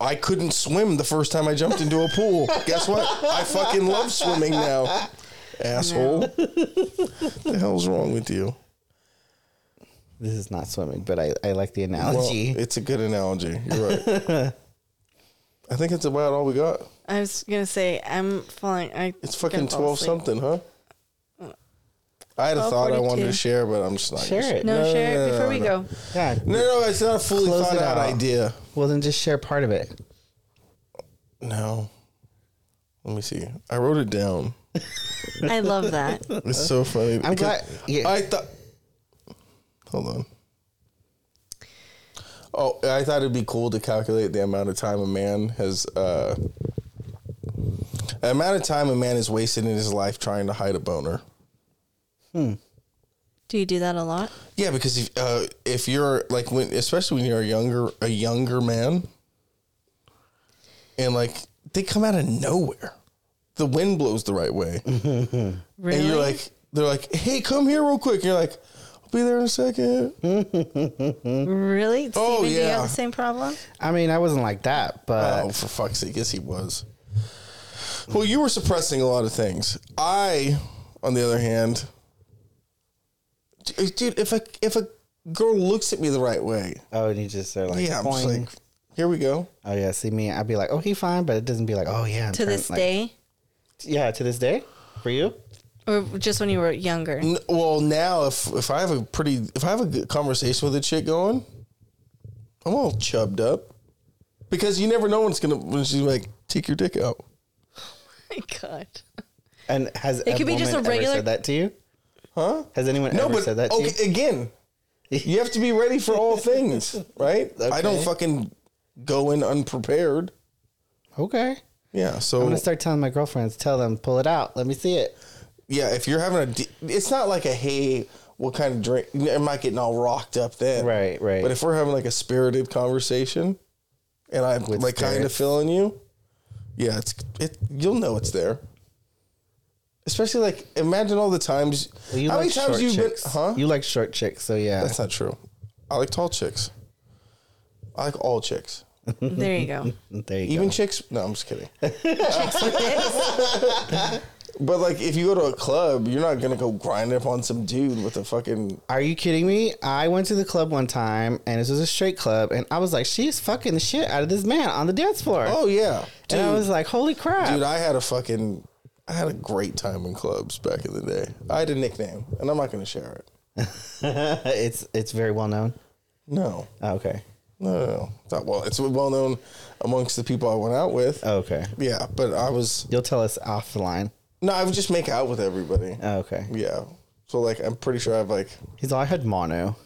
I couldn't swim the first time I jumped into a pool. Guess what? I fucking love swimming now. Asshole. the hell's wrong with you? This is not swimming, but I, I like the Well, analogy. it's a good analogy. You're right. *laughs* I think it's about all we got. I was gonna say I'm falling. I It's fucking 12 asleep. something, huh? Uh, I had a thought I wanted to share, but I'm just not Share gonna it. No, share it before no, we no. go. yeah. No, no, it's not a fully Close thought it out out. idea. Well, then just share part of it. No. Let me see. I wrote it down. I love that. It's so funny. I'm glad- yeah. I thought. Hold on. Oh, I thought it'd be cool to calculate the amount of time a man has. Uh, the amount of time a man is wasted in his life trying to hide a boner. Hmm. Do you do that a lot? Yeah, because if uh, if you're like when, especially when you're a younger a younger man, and like they come out of nowhere, the wind blows the right way, *laughs* Really? and you're like, they're like, hey, come here real quick. And you're like, I'll be there in a second. really? Steven, Oh, Do you yeah. have the same problem? I mean, I wasn't like that, but Oh, for fuck's sake, yes, he was. Well, you were suppressing a lot of things. I, on the other hand, dude, if a if a girl looks at me the right way, oh, and you just are like, yeah, I'm just like, here we go. oh yeah, see me, I'd be like, oh, he fine, but it doesn't be like, oh yeah. I'm To this like- day, yeah, to this day, for you. Or just when you were younger? N- Well, now if if I have a pretty if I have a good conversation with a chick going, I'm all chubbed up because you never know when it's gonna when she's like take your dick out. Oh *laughs* my God. And has It could be just a regular- said that to you? Huh? Has anyone No, ever but said that to okay, you? again, you have to be ready for all things, *laughs* right? I don't fucking go in unprepared. Okay. Yeah, so I'm gonna start telling my girlfriends, tell them, pull it out, let me see it. Yeah, if you're having a, di- it's not like a hey, what kind of drink? I'm I getting all rocked up then, Right, right. But if we're having like a spirited conversation, and I'm With like kind of spirits. feeling you, yeah, it's it. You'll know it's there. Especially like imagine all the times. Well, you how like many times short you've chicks. been? Huh? You like short chicks, so yeah. That's not true. I like tall chicks. I like all chicks. There you go. *laughs* there you Even go. chicks. No, I'm just kidding. *laughs* Chicks with dicks. But like, if you go to a club, you're not gonna go grind up on some dude with a fucking. Are you kidding me? I went to the club one time and this was a straight club and I was like, she's fucking the shit out of this man on the dance floor. Oh yeah, dude. and I was like, holy crap. dude, I had a fucking. I had a great time in clubs back in the day. I had a nickname, and I'm not gonna share it. *laughs* it's it's very well known. No, Oh, okay. no, no, no. It's not well. It's well known amongst the people I went out with. Oh, okay. Yeah, but I was You'll tell us off the line. No. I would just make out with everybody. Oh, okay. Yeah. So like, I'm pretty sure I've like. He's all I had mono.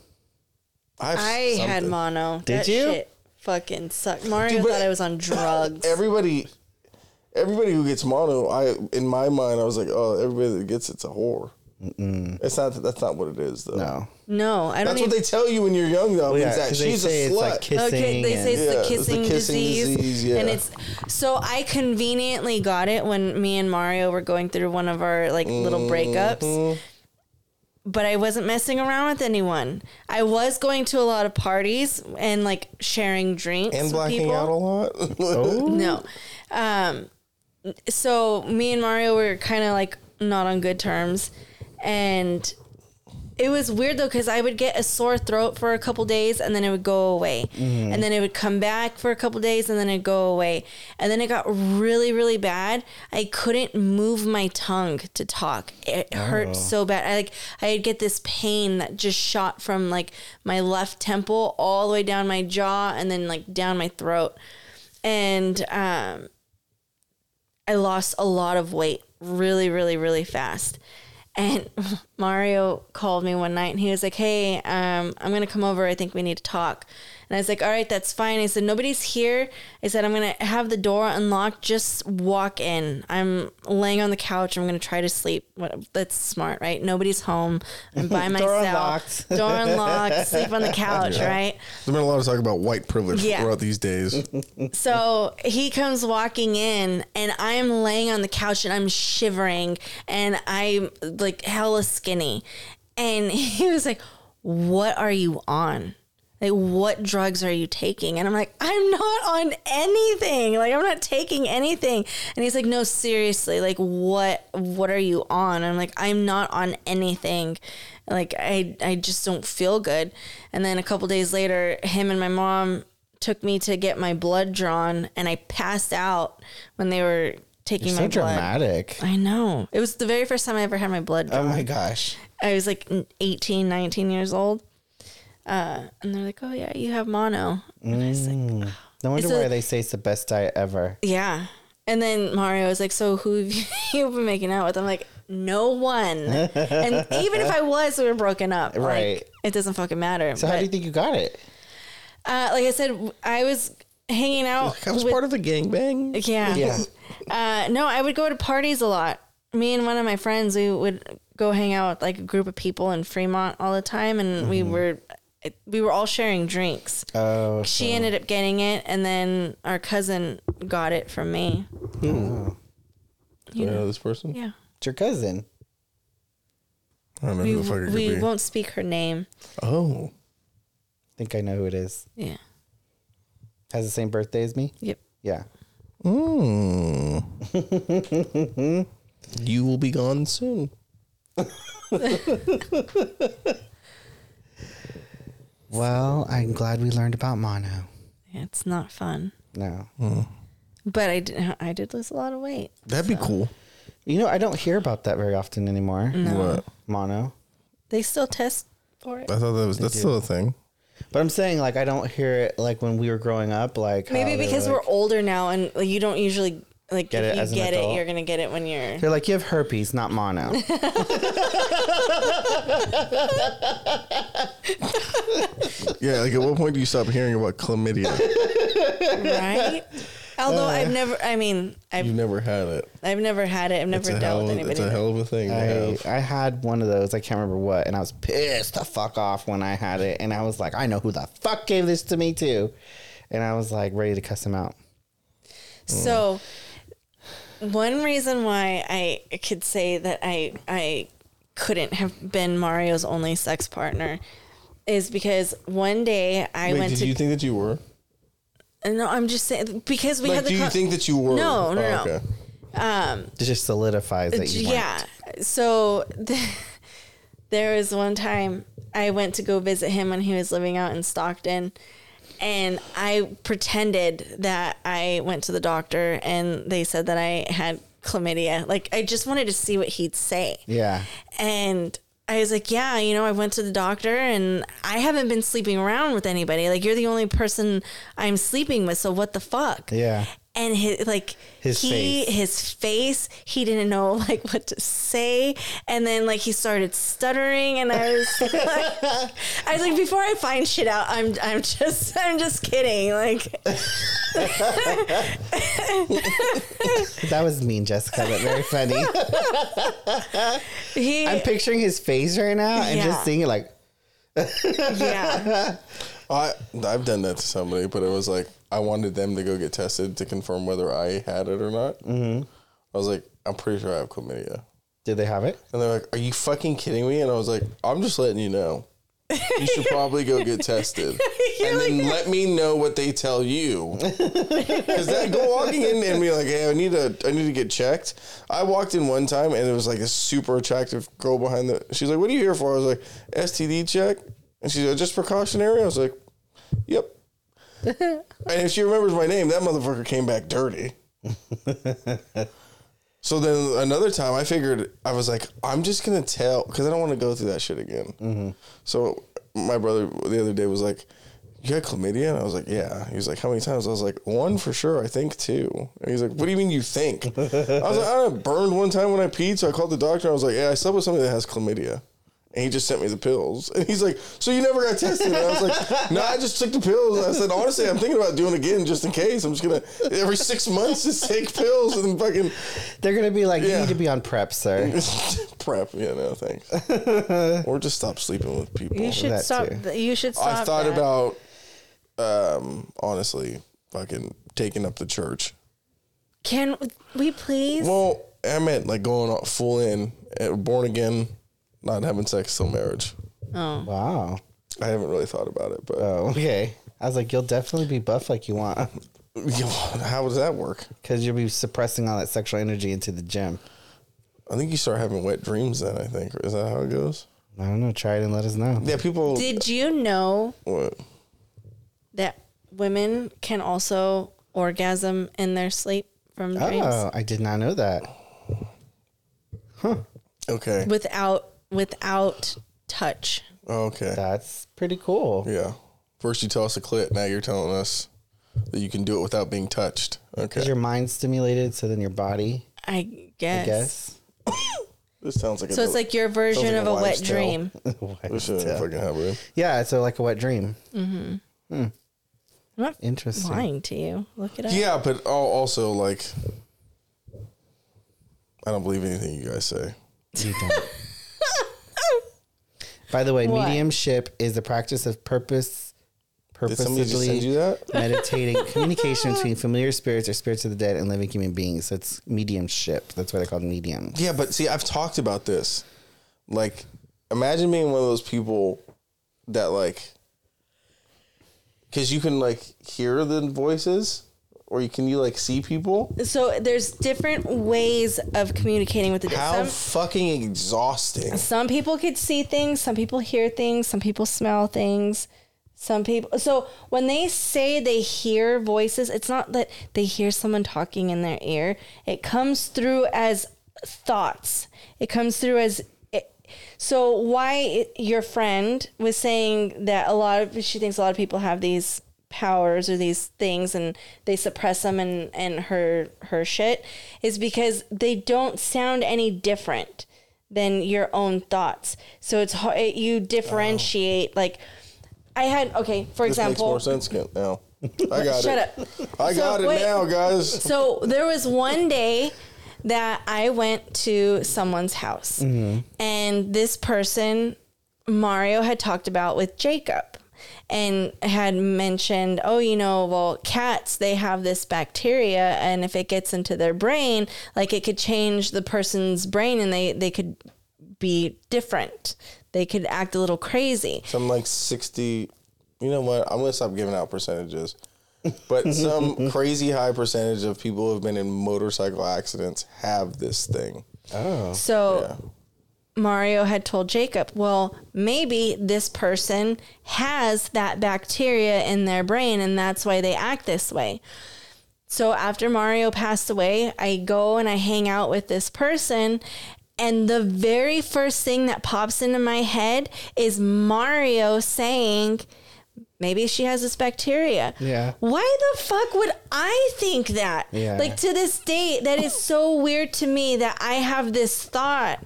I've I had something. mono. Did that you? Shit fucking sucked. Mario Dude, but- thought I was on *laughs* drugs. everybody everybody who gets mono i in my mind i was like oh everybody that gets it's a whore It's not. That's not what it is, though. No. No, I don't That's even. what they tell you when you're young, though. Well, yeah, is that 'cause they she's say a it's slut. like kissing. Okay, they say it's Yeah, the it's the kissing, kissing disease, disease, yeah. and it's so I conveniently got it when me and Mario were going through one of our like little breakups. Mm-hmm. But I wasn't messing around with anyone. I was going to a lot of parties and like sharing drinks and with blacking people. out a lot. Oh. No. Um, so me and Mario were kind of like not on good terms. And it was weird though, because I would get a sore throat for a couple days and then it would go away. And then it would come back for a couple days and then it'd go away. And then it got really, really bad. I couldn't move my tongue to talk. It hurt so bad. I like I'd get this pain that just shot from like my left temple all the way down my jaw and then like down my throat and um, I lost a lot of weight really, really, really fast. And *laughs* Mario called me one night and he was like, Hey, um, I'm going to come over. I think we need to talk. And I was like, All right, that's fine. I said, Nobody's here. I said, I'm going to have the door unlocked. Just walk in. I'm laying on the couch. I'm going to try to sleep. What, that's smart, right? Nobody's home. I'm by *laughs* Door myself. unlocked. *laughs* Door unlocked. Sleep on the *laughs* couch, right? There's been a lot of talk about white privilege Yeah. throughout these days. So he comes walking in, and I'm laying on the couch and I'm shivering, and I'm like hella skinny. And he was like, What are you on? Like, what drugs are you taking? And I'm like, I'm not on anything. Like, I'm not taking anything. And he's like, No, seriously. Like, what? What are you on? And I'm like, I'm not on anything. Like, I, I just don't feel good. And then a couple days later, him and my mom took me to get my blood drawn, and I passed out when they were taking So my blood. So dramatic. I know. It was the very first time I ever had my blood oh drawn. Oh my gosh. I was like 18, 19 years old. Uh, and they're like, oh, yeah, you have mono. And I was like, No wonder a- why they say it's the best diet ever. yeah. And then Mario was like, so who have *laughs* you been making out with? I'm like, no one. *laughs* and even if I was, we were broken up. Like, Right. it doesn't fucking matter. So how do you think you got it? uh, like I said, I was hanging *laughs* out. I was with- part of the gangbang. Yeah. Yeah. Uh, no, I would go to parties a lot. Me and one of my friends, we would go hang out with like a group of people in Fremont all the time, and we were we were all sharing drinks. Oh, She ended up getting it, and then our cousin got it from me. Do I know this person? Yeah, it's your cousin. I don't know we who the fuck it could we be. won't speak her name. Oh, I think I know who it is. Yeah. Has the same birthday as me. Yep. Yeah. mm. *laughs* you will be gone soon. *laughs* Well, I'm glad we learned about mono. It's not fun, No. Hmm. but I did. I did lose a lot of weight. That'd be cool. You know, I don't hear about that very often anymore. What? Mono. They still test for it. I thought that was that's still a thing. But I'm saying like I don't hear it like when we were growing up. Like Maybe they're because like, we're older now, and like, you don't usually like Get if it you as an get it, you're gonna get it when you're. they're like you have herpes, not mono. *laughs* Yeah, like at what point do you stop hearing about chlamydia? right? Although Uh, I've never, I mean, I've You've never had it. I've never had it. I've never dealt hell, with of- it's anybody. a hell of a thing I. I had one of those. I can't remember what, and I was pissed the fuck off when I had it, and I was like, I know who the fuck gave this to me too, and I was like ready to cuss him out. So, one reason why I could say that I I couldn't have been Mario's only sex partner is because one day I Wait, went did to. you think that you were? no, I'm just saying because we Like, had the. do you con- think that you were? No, no, Oh, no. okay. Um, it just solidifies that you. yeah. So *laughs* there was one time I went to go visit him when he was living out in Stockton. And I pretended that I went to the doctor and they said that I had chlamydia. Like, I just wanted to see what he'd say. Yeah. And I was like, yeah, you know, I went to the doctor and I haven't been sleeping around with anybody. Like, you're the only person I'm sleeping with. So, what the fuck? Yeah. And his like His he face. his face he didn't know *laughs* like what to say and then like he started stuttering and i was *laughs* like, i was like before i find shit out i'm i'm just *laughs* i'm just kidding like That was mean, Jessica, but very funny. He, I'm picturing his face right now and Yeah. just seeing it like, yeah. I I've done that to somebody, but it was like I wanted them to go get tested to confirm whether I had it or not. Mm-hmm. I was like, I'm pretty sure I have chlamydia, did they have it? and they're like, Are you fucking kidding me? And I was like, I'm just letting you know. You should probably go get tested, *laughs* and then let me know what they tell you. *laughs* Because that go walking in and be like, "Hey, I need to, I need to get checked." I walked in one time and it was like a super attractive girl behind the. She's like, "What are you here for?" I was like, "STD check," and she's like, "Just precautionary." I was like, "Yep." *laughs* and if she remembers my name, that motherfucker came back dirty. so then another time, I figured I was like, I'm just gonna tell because I don't want to go through that shit again. Mm-hmm. So my brother the other day was like, "You got chlamydia?" And I was like, "Yeah." He was like, "How many times?" I was like, "One for sure. I think two. And he's like, "What do you mean you think?" I was like, "I *laughs* burned one time when I peed." So I called the doctor. I was like, "Yeah, I slept with somebody that has chlamydia." And he just sent me the pills. *laughs* And he's like, So you never got tested? And I was like, *laughs* No, I just took the pills. And I said, Honestly, I'm thinking about doing it again just in case. I'm just going to, every six months, just take pills and fucking *laughs* They're going to be like, you Yeah. need to be on PrEP, sir. PrEP. Yeah, no, thanks. or just stop sleeping with people. You should That stop. too. You should stop. I thought that. about, um, honestly, fucking taking up the church. Can we please? Well, I meant like going all- full in, uh, born again, not having sex till marriage. oh, Wow. I haven't really thought about it, but Oh, okay. I was like, you'll definitely be buff like you want *laughs* how does that work? because you'll be suppressing all that sexual energy into the gym. I think you start having wet dreams then. I think is that how it goes? I don't know. Try it and let us know. Yeah, people. did you know what? that women can also orgasm in their sleep from dreams Oh, I did not know that. Huh. Okay. without without touch? Oh, okay. That's pretty cool. Yeah. First you tell us a clit. Now you're telling us that you can do it without being touched. Okay. Because your mind's stimulated, so then your body, I I guess. guess. *coughs* This sounds like So a, it's like your version like of a a wet wives' tale. dream. *laughs* this shouldn't fucking happen. Yeah, it's a, like a wet dream. Mm-hmm. Hmm. I'm not Interesting. lying to you. Look it up. Yeah, but al- also like, I don't believe anything you guys say. You don't. *laughs* By the way, What? mediumship is the practice of purpose, Did somebody just send purposefully *laughs* meditating communication between familiar spirits or spirits of the dead and living human beings. So it's mediumship. That's why they're called mediums. Yeah, but see, I've talked about this. Like, imagine being one of those people that like, because you can like hear the voices, or you can you like see people. So there's different ways of communicating with the dead. How Some, fucking exhausting! some people could see things, some people hear things, some people smell things. Some people so when they say they hear voices, it's not that they hear someone talking in their ear. It comes through as thoughts. It comes through as it, so why it, your friend was saying that a lot of she thinks a lot of people have these powers or these things and they suppress them and and her her shit is because they don't sound any different than your own thoughts. So it's hard you differentiate like I had okay, for This makes more example, sense now. I got *laughs* shut it. up. I So, got it wait. now, guys. So there was one day that I went to someone's house, mm-hmm. and this person, Mario, had talked about with Jacob. And had mentioned, oh, you know, well, cats, they have this bacteria, and if it gets into their brain, like it could change the person's brain and they, they could be different. They could act a little crazy. Some like sixty. You know what? I'm gonna stop giving out percentages. But *laughs* some crazy high percentage of people who have been in motorcycle accidents have this thing. Oh. So Yeah. Mario had told Jacob, well, maybe this person has that bacteria in their brain and that's why they act this way. So after Mario passed away, I go and I hang out with this person. And the very first thing that pops into my head is Mario saying, maybe she has this bacteria. Yeah. Why the fuck would I think that? Yeah. Like to this day, that is so weird to me that I have this thought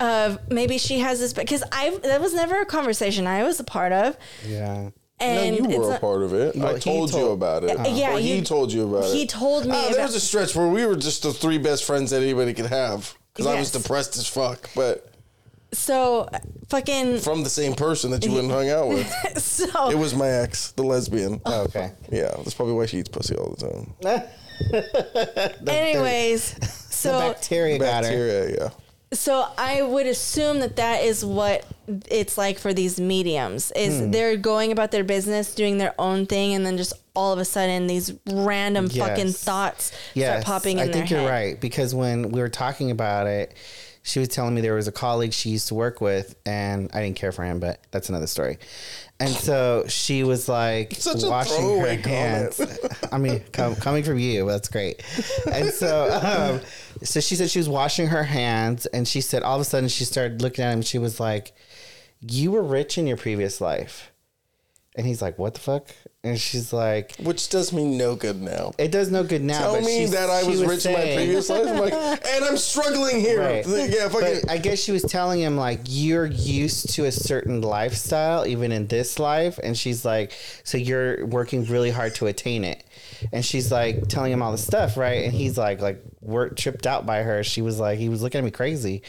of maybe she has this because I that was never a conversation I was a part of. Yeah. And no, you were a not- part of it. I he told, you about it. yeah, Or he told you about it. he told me Ah, there about- was a stretch where we were just the three best friends that anybody could have because I was depressed as fuck, but so fucking from the same person that you went and hung out with. *laughs* so It was my ex, the lesbian. Oh, okay. Yeah, that's probably why she eats pussy all the time. *laughs* anyways The so bacteria got her. Bacteria, yeah. So i would assume that that is what it's like for these mediums is Hmm. they're going about their business doing their own thing and then just all of a sudden these random fucking thoughts Yes, start popping in I think you're head. right because when we were talking about it, she was telling me there was a colleague she used to work with, and I didn't care for him, but that's another story. And so she was like Such washing her hands. I mean, com- coming from you, that's great. And so, um, so she said she was washing her hands, and she said all of a sudden she started looking at him. She was like, "You were rich in your previous life," and he's like, "What the fuck?" And she's like, Which does me no good now. "It does no good now." Tell but me that I she was, rich in my previous life. I'm like, *laughs* and I'm struggling here. Right. Yeah, fucking. But I guess she was telling him like you're used to a certain lifestyle even in this life and she's like so you're working really hard to attain it. And she's like telling him all the stuff, right? And he's like like, we're tripped out by her. She was like he was looking at me crazy.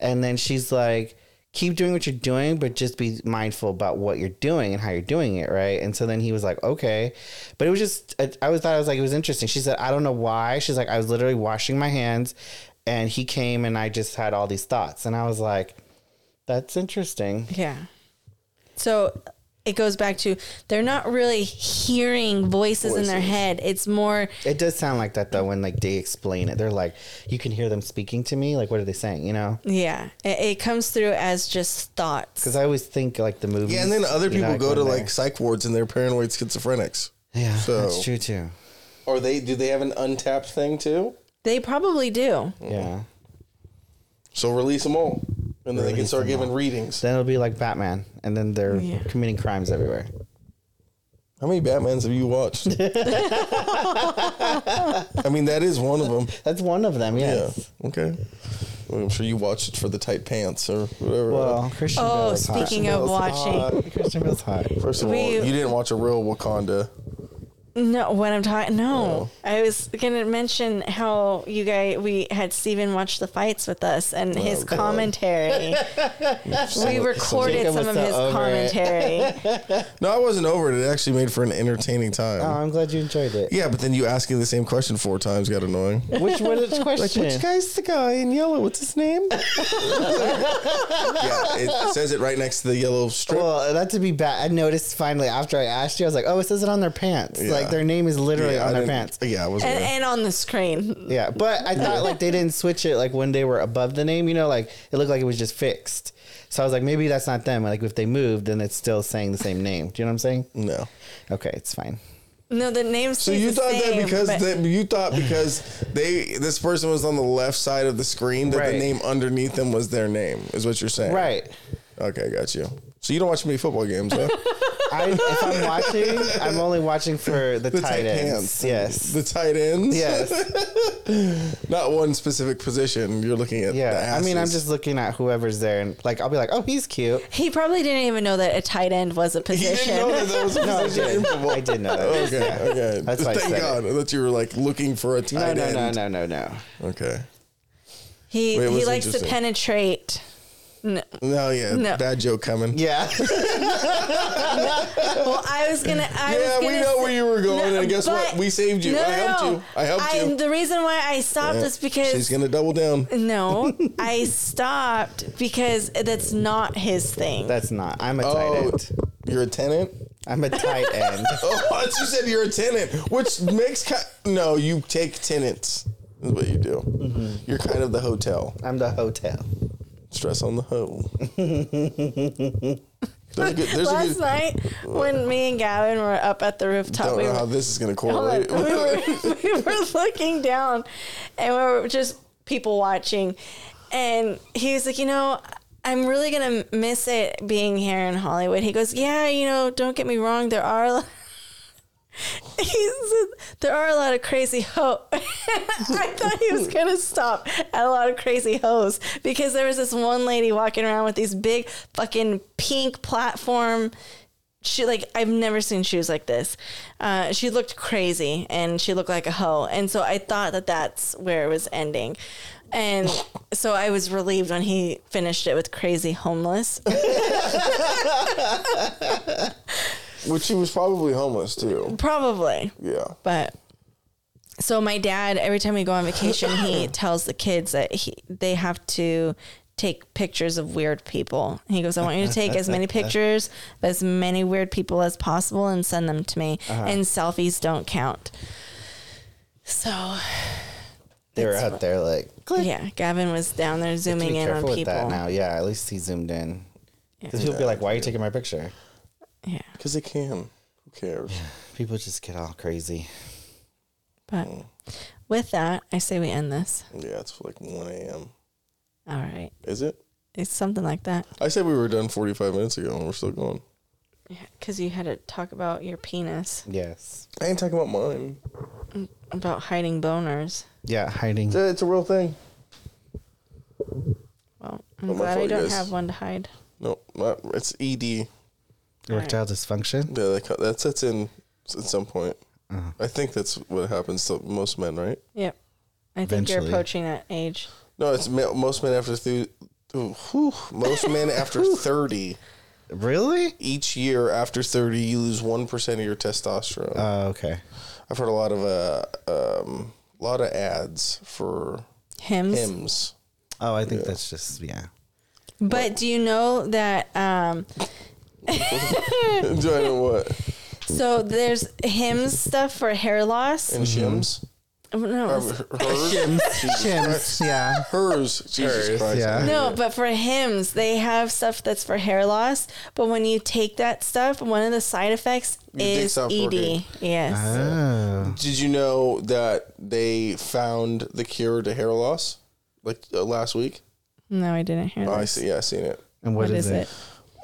And then she's like keep doing what you're doing but just be mindful about what you're doing and how you're doing it, right? And so then he was like, "Okay." But it was just I always thought I was like it was interesting. She said, "I don't know why." She's like, "I was literally washing my hands and he came and I just had all these thoughts and I was like that's interesting. Yeah. So it goes back to they're not really hearing voices, in their head. It's more It does sound like that though when like they explain it. They're like you can hear them speaking to me like what are they saying, you know? yeah. It, it comes through as just thoughts. Cuz I always think like the movie. yeah, and then other you know, people go to there. like psych wards and they're paranoid schizophrenics. Yeah, so- that's true too. Or they do they have an untapped thing too? They probably do. Yeah. So release them all, and then they can start giving all. readings. Then it'll be like Batman and then they're Yeah. committing crimes everywhere. How many Batmans have you watched? *laughs* *laughs* I mean, that is one of them. That's one of them, Yeah. Okay. Well, I'm sure you watched it for the tight pants or whatever. Well, Christian Oh, Bale is hot. speaking of Bale's watching, Hot. Christian Bale's hot. First of all, we- you didn't watch a real Wakanda. No, when I'm talking, no, No. I was gonna mention how you guys we had Steven watch the fights with us and oh, his God. commentary. *laughs* we recorded Jacob some of his commentary. *laughs* No, I wasn't over it. It actually made for an entertaining time. Oh, I'm glad you enjoyed it. yeah, but then you asking the same question four times got annoying. *laughs* Which what is Like, question? Like, which guy's the guy in yellow? What's his name? yeah, it says it right next to the yellow strip. Well, not to be bad. I noticed finally after I asked you, I was like, "Oh, it says it on their pants. Yeah. Like their name is literally yeah, on I their didn't- pants." Yeah, I wasn't. and, there. and on the screen. Yeah, but I thought like they didn't switch it like when they were above the name. You know, like it looked like it was just fixed. So I was like, maybe that's not them. Like if they moved, then it's still saying the same name. Do you know what I'm saying? no. Okay, it's fine. No, the name. So you the thought that because but- that you thought because they this person was on the left side of the screen that Right. the name underneath them was their name is what you're saying. Right. Okay, got you. So you don't watch many football games, huh? *laughs* I, if I'm watching, I'm only watching for the, The tight, ends. Yes. The tight ends. yes. *laughs* Not one specific position. You're looking at. the Yeah. I mean, I'm just looking at whoever's there, and like I'll be like, "Oh, he's cute." he probably didn't even know that a tight end was a He didn't position. know that there was a *laughs* No, I position in did. football. I did know that. Okay, okay. That's why I Thank said God. I thought you were like looking for a tight no, end. no, no, no, no. no. Okay. he Wait, he likes to penetrate. No. No, yeah. No. Bad joke coming. Yeah. *laughs* Well, I was gonna. I Yeah, was we gonna know say- where you were going, and guess what? We saved you. No, I no, helped no. you. I helped you. The reason why I stopped Yeah. is because She's gonna double down. no, *laughs* I stopped because that's not his thing. That's not. I'm a tight Oh, end. you're a tenant. I'm a tight end. *laughs* Oh, you said you're a tenant, which makes ki- no. You take tenants. Is what you do. Mm-hmm. You're kind of the hotel. I'm the hotel. Stress on the hoe. *laughs* there's a good. There's a Last good. night when me and Gavin were up at the rooftop, Don't we know were, how this is gonna Hold correlate. we, were, *laughs* *laughs* we were looking down and we were just people watching. And he was like, you know, I'm really going to miss it being here in Hollywood. He goes, yeah, you know, don't get me wrong. There are. *laughs* He said, there are a lot of crazy hoes. *laughs* I thought he was going to stop at a lot of crazy hoes because there was this one lady walking around with these big fucking pink platform she like I've never seen shoes like this. Uh, she looked crazy and she looked like a hoe, and so I thought that that's where it was ending. And *laughs* so I was relieved when he finished it with crazy homeless. Which she was probably homeless too. Probably. Yeah. But so my dad, every time we go on vacation, he *coughs* tells the kids that he, they have to take pictures of weird people. He goes, I want you to take as many *laughs* pictures of as many weird people as possible and send them to me. Uh-huh. And selfies don't count. So They were out there like, click. yeah, Gavin was down there zooming in on careful with people. that now. Yeah, at least he zoomed in. Because he'll be like, why are you taking my picture? Yeah. Because they can. Who cares? People just get all crazy. But hmm. with that, I say we end this. Yeah, it's like 1 a.m. All right. Is it? It's something like that. I said we were done 45 minutes ago and we're still going. Yeah, because you had to talk about your penis, Yes. I ain't talking about mine. Mm, about hiding boners. Yeah, hiding. It's a, it's a real thing. Well, I'm Not my glad I fault, don't guys. have one to hide. No, not, it's ED. Erectile dysfunction. Yeah, that, co- that sets in at some point. Uh-huh. I think that's what happens to most men, right? Yep. I think you're approaching that age. No, it's ma- most men after th- ooh, whew, most *laughs* men after 30. Really? Each year after 30, you lose 1% of your testosterone. Oh, okay. I've heard a lot of uh, um, a lot of ads for Hims. Hims. Oh, I think that's just yeah. But do you know that um Do I know what? so there's Hims stuff for hair loss? And shims? Oh, No. Or hers? Jesus Shims, yeah. Hers. Jesus Hers, Christ. yeah. No, but for Hims, they have stuff that's for hair loss. But when you take that stuff, one of the side effects Your dick is stops ED. working. Yes. Oh. Did you know that they found the cure to hair loss like uh, last week? no, I didn't hear Oh, I see. Yeah, I seen it. And what is it?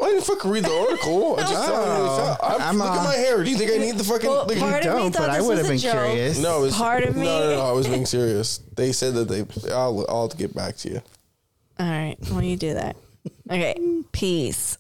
Well, I didn't fucking read the article. I *laughs* just thought I really found. I'm, I'm, look uh, at my hair. Do you think I need the fucking? Well, like- part of me Don't, thought but I this would was have a been joke. curious. no, it was, part of No, me- no, no. I was being serious. They said that they. I'll. I'll get back to you. All right. Well, you do that. Okay. Peace.